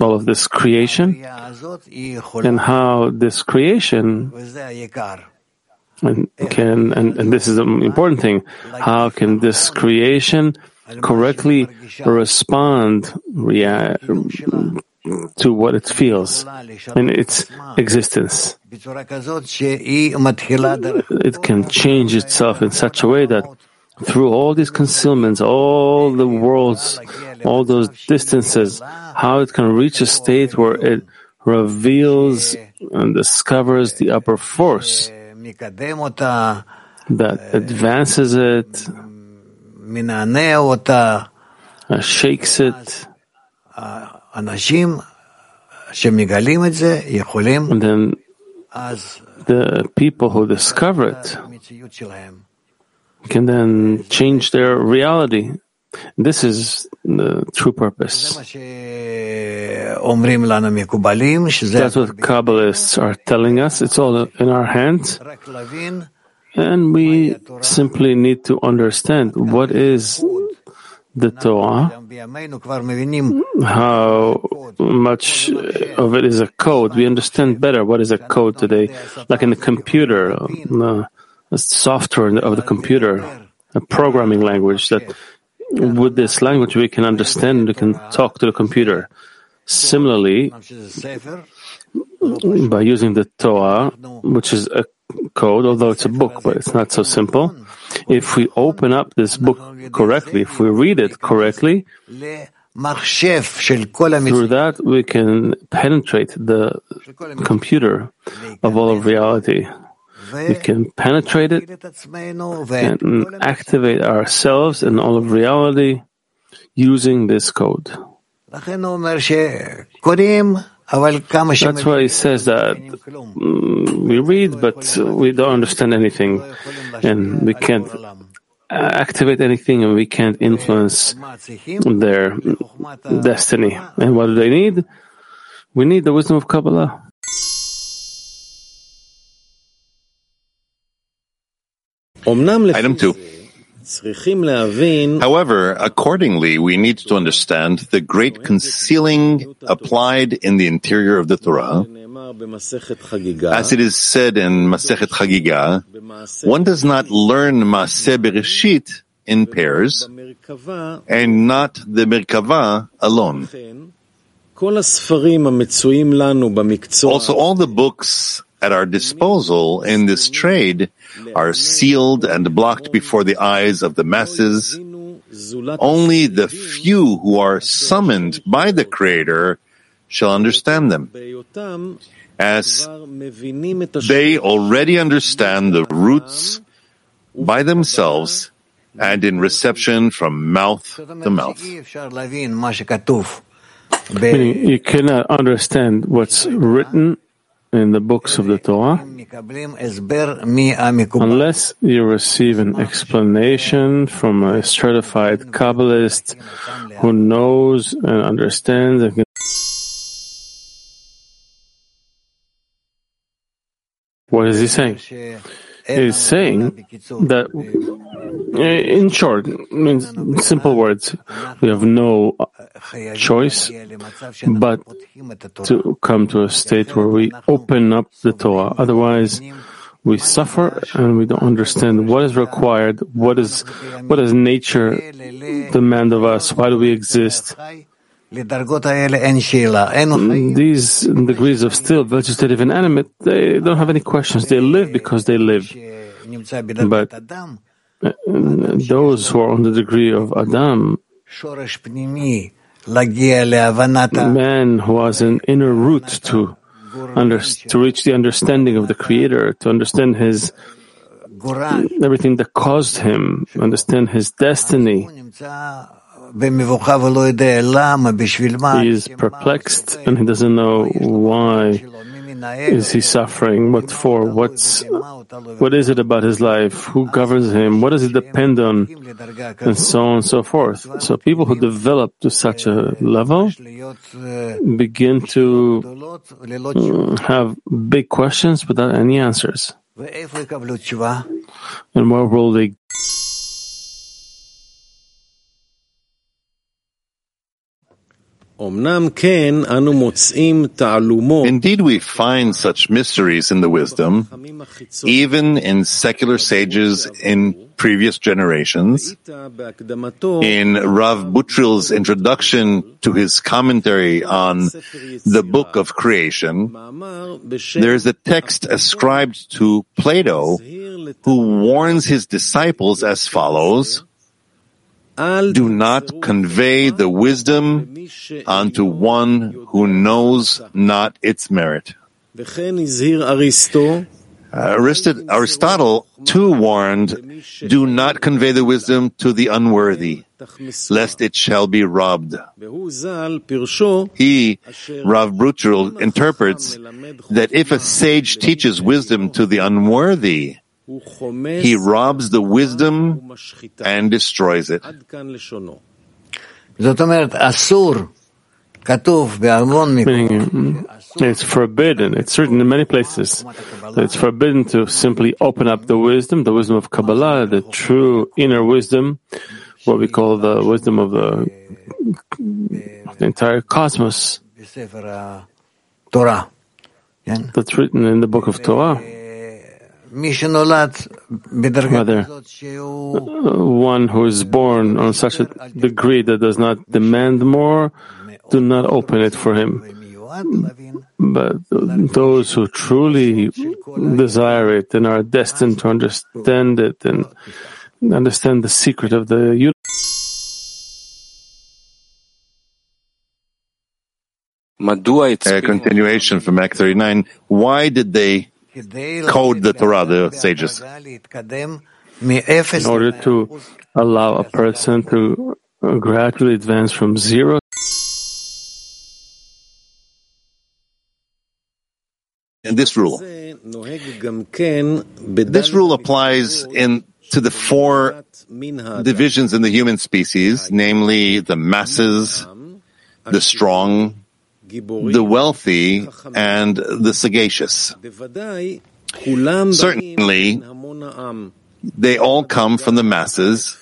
all of this creation, and how this creation and can and, and this is an important thing. How can this creation correctly respond react to what it feels in its existence? It can change itself in such a way that through all these concealments all the worlds all those distances how it can reach a state where it reveals and discovers the upper force that advances it, shakes it, And then the people who discover it can then change their reality. This is the true purpose. That's what Kabbalists are telling us. It's all in our hands. And we simply need to understand what is the Torah, how much of it is a code. We understand better what is a code today, like in the computer, uh, a software of the computer, a programming language that with this language we can understand, we can talk to the computer. Similarly, by using the Torah, which is a code, although it's a book, but it's not so simple. If we open up this book correctly, if we read it correctly, through that we can penetrate the computer of all of reality. We can penetrate it and activate ourselves in all of reality using this code. That's why he says that mm, we read, but we don't understand anything, and we can't activate anything, and we can't influence their destiny. And what do they need? We need the wisdom of Kabbalah. Item two. However, accordingly, we need to understand the great concealing applied in the interior of the Torah. As it is said in Masechet Chagiga, one does not learn Maaseh Bereshit in pairs and not the Merkava alone. Also, all the books at our disposal in this trade are sealed and blocked before the eyes of the masses. Only the few who are summoned by the Creator shall understand them, as they already understand the roots by themselves and in reception from mouth to mouth. Meaning, you cannot understand what's written in the books of the Torah unless you receive an explanation from a certified Kabbalist who knows and understands and What is he saying? He's saying that, eh, in short, in simple words, we have no choice but to come to a state where we open up the Torah. Otherwise, we suffer and we don't understand what is required, what is what does nature demand of us, why do we exist. Mm, these degrees of still, vegetative, and animate, they don't have any questions. They live because they live. But uh, those who are on the degree of Adam, man who has an inner root to under, to reach the understanding of the Creator, to understand his everything that caused him, understand his destiny. He is perplexed and he doesn't know why is he suffering, what for, what's, what is it about his life, who governs him, what does he depend on, and so on and so forth. So people who develop to such a level begin to mm, have big questions without any answers. And where will they Indeed, we find such mysteries in the wisdom, even in secular sages in previous generations. In Rav Butril's introduction to his commentary on the book of creation, there is a text ascribed to Plato who warns his disciples as follows, do not convey the wisdom unto one who knows not its merit. Arist- Aristotle too warned, do not convey the wisdom to the unworthy, lest it shall be robbed. He, Rav Butril, interprets that if a sage teaches wisdom to the unworthy, he robs the wisdom and destroys it. Meaning, mm, it's forbidden. It's written in many places. It's forbidden to simply open up the wisdom, the wisdom of Kabbalah, the true inner wisdom, what we call the wisdom of the, the entire cosmos. That's written in the book of Torah. Mother, uh, one who is born on such a degree that does not demand more, do not open it for him. But those who truly desire it and are destined to understand it and understand the secret of the universe. A continuation from Act 39. Why did they code the Torah, the sages? in order to allow a person to gradually advance from zero And this rule. This rule applies in to the four divisions in the human species, namely the masses, the strong, the wealthy, and the sagacious. Certainly, they all come from the masses,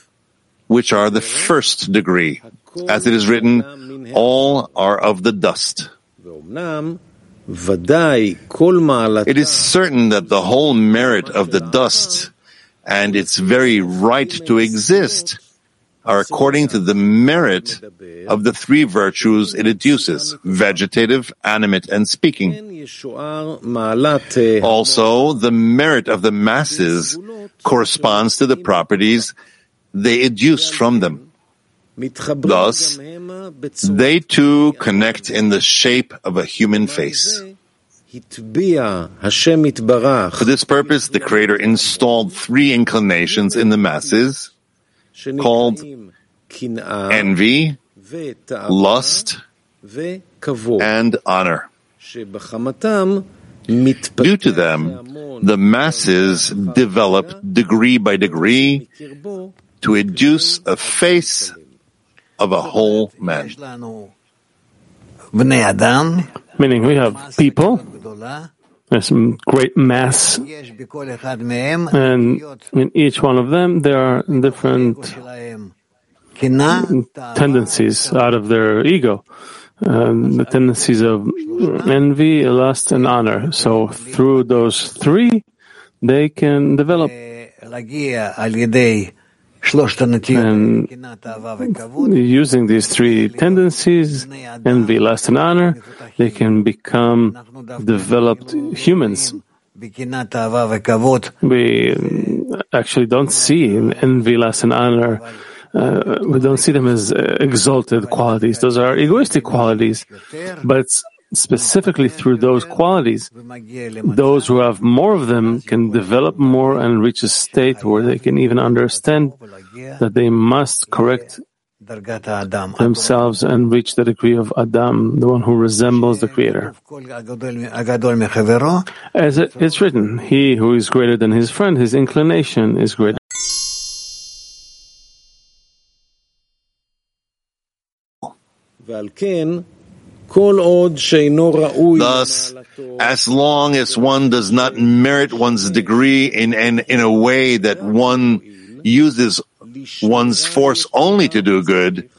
which are the first degree. As it is written, all are of the dust. It is certain that the whole merit of the dust and its very right to exist are according to the merit of the three virtues it adduces, vegetative, animate, and speaking. Also, the merit of the masses corresponds to the properties they adduce from them. Thus, they too connect in the shape of a human face. For this purpose, the Creator installed three inclinations in the masses called envy, lust, and honor. Due to them, the masses develop degree by degree to educe a face of a whole man. meaning we have people there's some great mass. And in each one of them there are different tendencies out of their ego. Um, the tendencies of envy lust and honor. So through those three they can develop and using these three tendencies, envy, lust, and honor, they can become developed humans. We actually don't see envy, lust, and honor. Uh, we don't see them as uh, exalted qualities. Those are egoistic qualities, but specifically through those qualities, those who have more of them can develop more and reach a state where they can even understand that they must correct themselves and reach the degree of Adam, the one who resembles the Creator. As it's written, he who is greater than his friend, his inclination is greater. Thus, as long as one does not merit one's degree in, in, in a way that one uses one's force only to do good,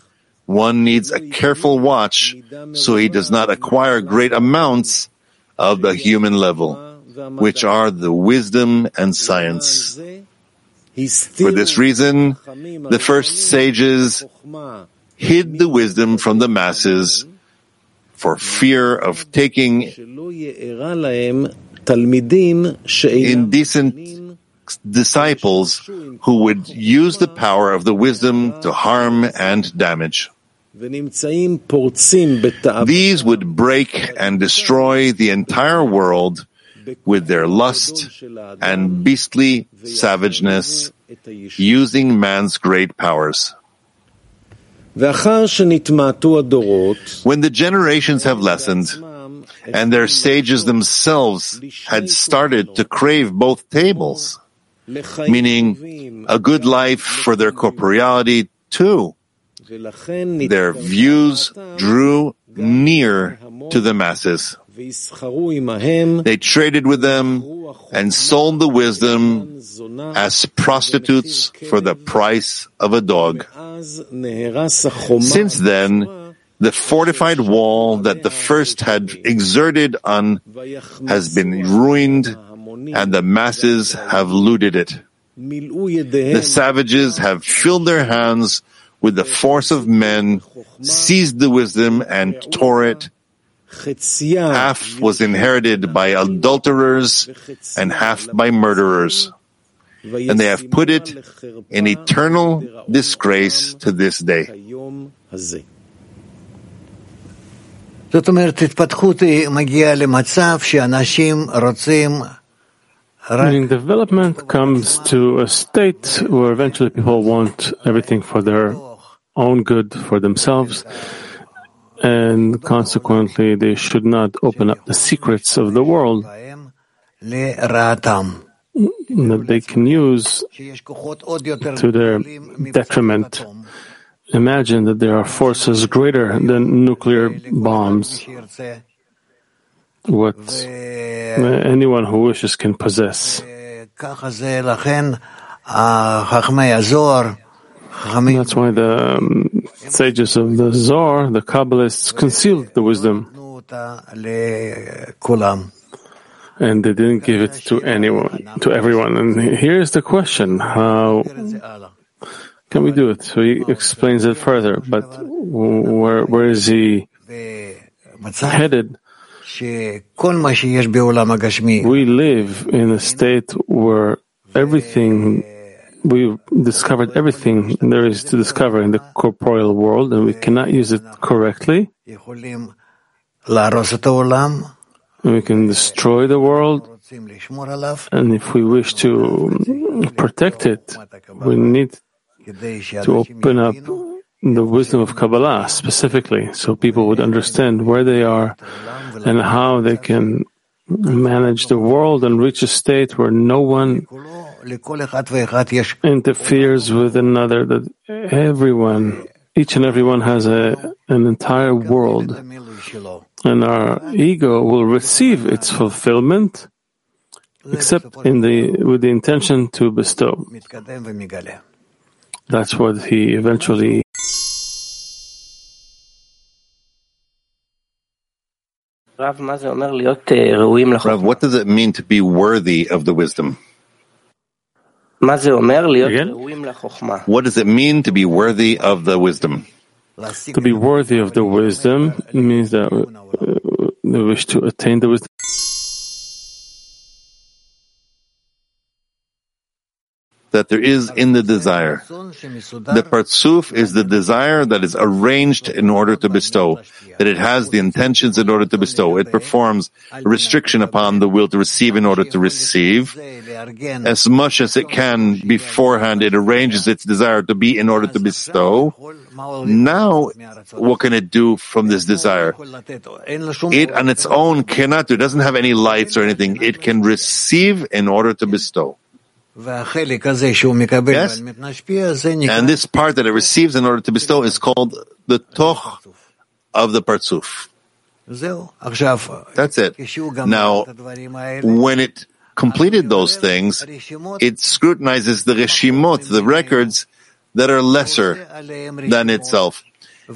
one needs a careful watch so he does not acquire great amounts of the human level, which are the wisdom and science. For this reason, the first sages hid the wisdom from the masses for fear of taking indecent disciples who would use the power of the wisdom to harm and damage. These would break and destroy the entire world with their lust and beastly savageness, using man's great powers. When the generations have lessened, and their sages themselves had started to crave both tables, meaning a good life for their corporeality too, their views drew near to the masses. They traded with them and sold the wisdom as prostitutes for the price of a dog. Since then, the fortified wall that the first had exerted on has been ruined and the masses have looted it. The savages have filled their hands with the force of men, seized the wisdom and tore it. Half was inherited by adulterers and half by murderers. And they have put it in eternal disgrace to this day. זאת אומרת, התפתחות היא מגיעה למצב שאנשים רוצים Meaning development comes to a state where eventually people want everything for their own good, for themselves, and consequently they should not open up the secrets of the world that they can use to their detriment. Imagine that there are forces greater than nuclear bombs, what anyone who wishes can possess. That's why the um, sages of the Zohar, the Kabbalists, concealed the wisdom. And they didn't give it to anyone, to everyone. And here's the question: How can we do it? So he explains it further, but where where is he headed? We live in a state where everything we've discovered everything there is to discover in the corporeal world, and we cannot use it correctly. We can destroy the world, and if we wish to um, protect it, we need to open up the wisdom of Kabbalah specifically, so people would understand where they are and how they can manage the world and reach a state where no one interferes with another, that everyone, each and everyone has a, an entire world, and our ego will receive its fulfillment except in the, with the intention to bestow. That's what he eventually Rav, what does it mean to be worthy of the wisdom? Again? What does it mean to be worthy of the wisdom? To be worthy of the wisdom means that uh, we wish to attain the wisdom. That there is in the desire. The partsuf is the desire that is arranged in order to bestow, that it has the intentions in order to bestow. It performs restriction upon the will to receive in order to receive. As much as it can beforehand, it arranges its desire to be in order to bestow. Now, what can it do from this desire? It on its own cannot do, it doesn't have any lights or anything. It can receive in order to bestow. Yes? And this part that it receives in order to bestow is called the toch of the partsuf. That's it. Now, when it completed those things, it scrutinizes the reshimot, the records that are lesser than itself,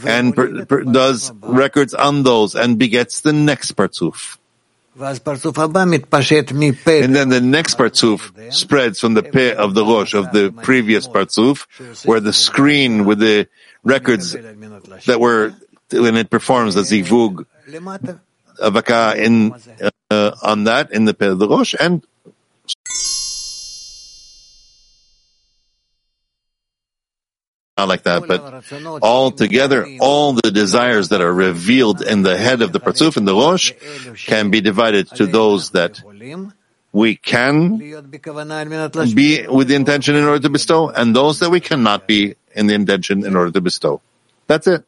and per, per, does records on those and begets the next partsuf. And then the next partsuf spreads from the peh of the rosh of the previous partsuf, where the screen with the records that were when it performs the zivug avaka in uh, on that in the peh of the rosh and not like that, but all together, all the desires that are revealed in the head of the Parzuf, in the Rosh, can be divided to those that we can be with the intention in order to bestow, and those that we cannot be in the intention in order to bestow. That's it.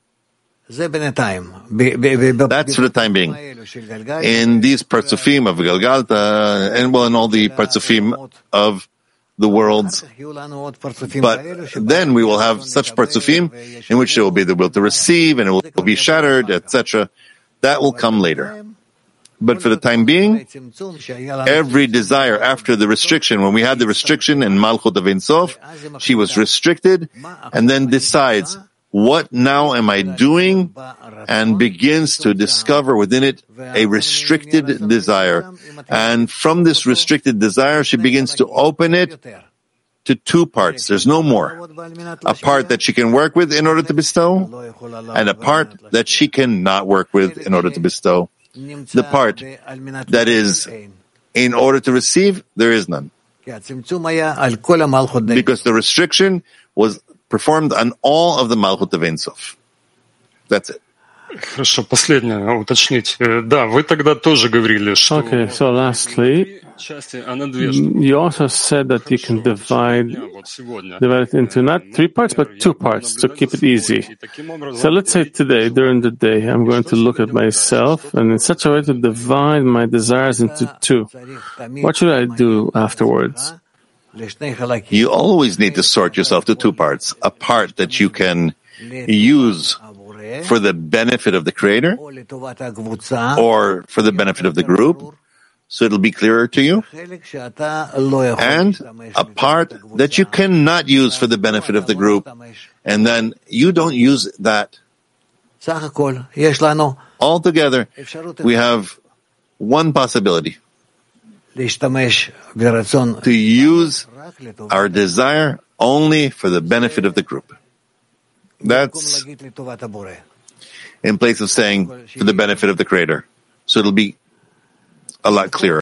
That's for the time being. In these parzufim of Galgalta, and well, in all the parts of parzufim of the worlds, but then we will have such parzufim in which there will be the will to receive and it will be shattered, etc. That will come later. But for the time being, every desire after the restriction, when we had the restriction in Malchut of Sof, she was restricted and then decides, what now am I doing? And begins to discover within it a restricted desire. And from this restricted desire, she begins to open it to two parts. There's no more. A part that she can work with in order to bestow, and a part that she cannot work with in order to bestow. The part that is in order to receive, there is none. Because the restriction was performed on all of the Malchut of Ein Sof. That's it. Хорошо, последнее уточнить. Да, вы тогда тоже говорили, что... Okay, so lastly, you also said that you can divide, divide it into not three parts, but two parts to keep it easy. So let's say today, during the day, I'm going to look at myself and in such a way to divide my desires into two. What should I do afterwards? You always need to sort yourself to two parts. A part that you can use for the benefit of the creator or for the benefit of the group, so it'll be clearer to you. And a part that you cannot use for the benefit of the group, and then you don't use that. Altogether, we have one possibility to use our desire only for the benefit of the group. That's in place of saying for the benefit of the creator. So it'll be a lot clearer.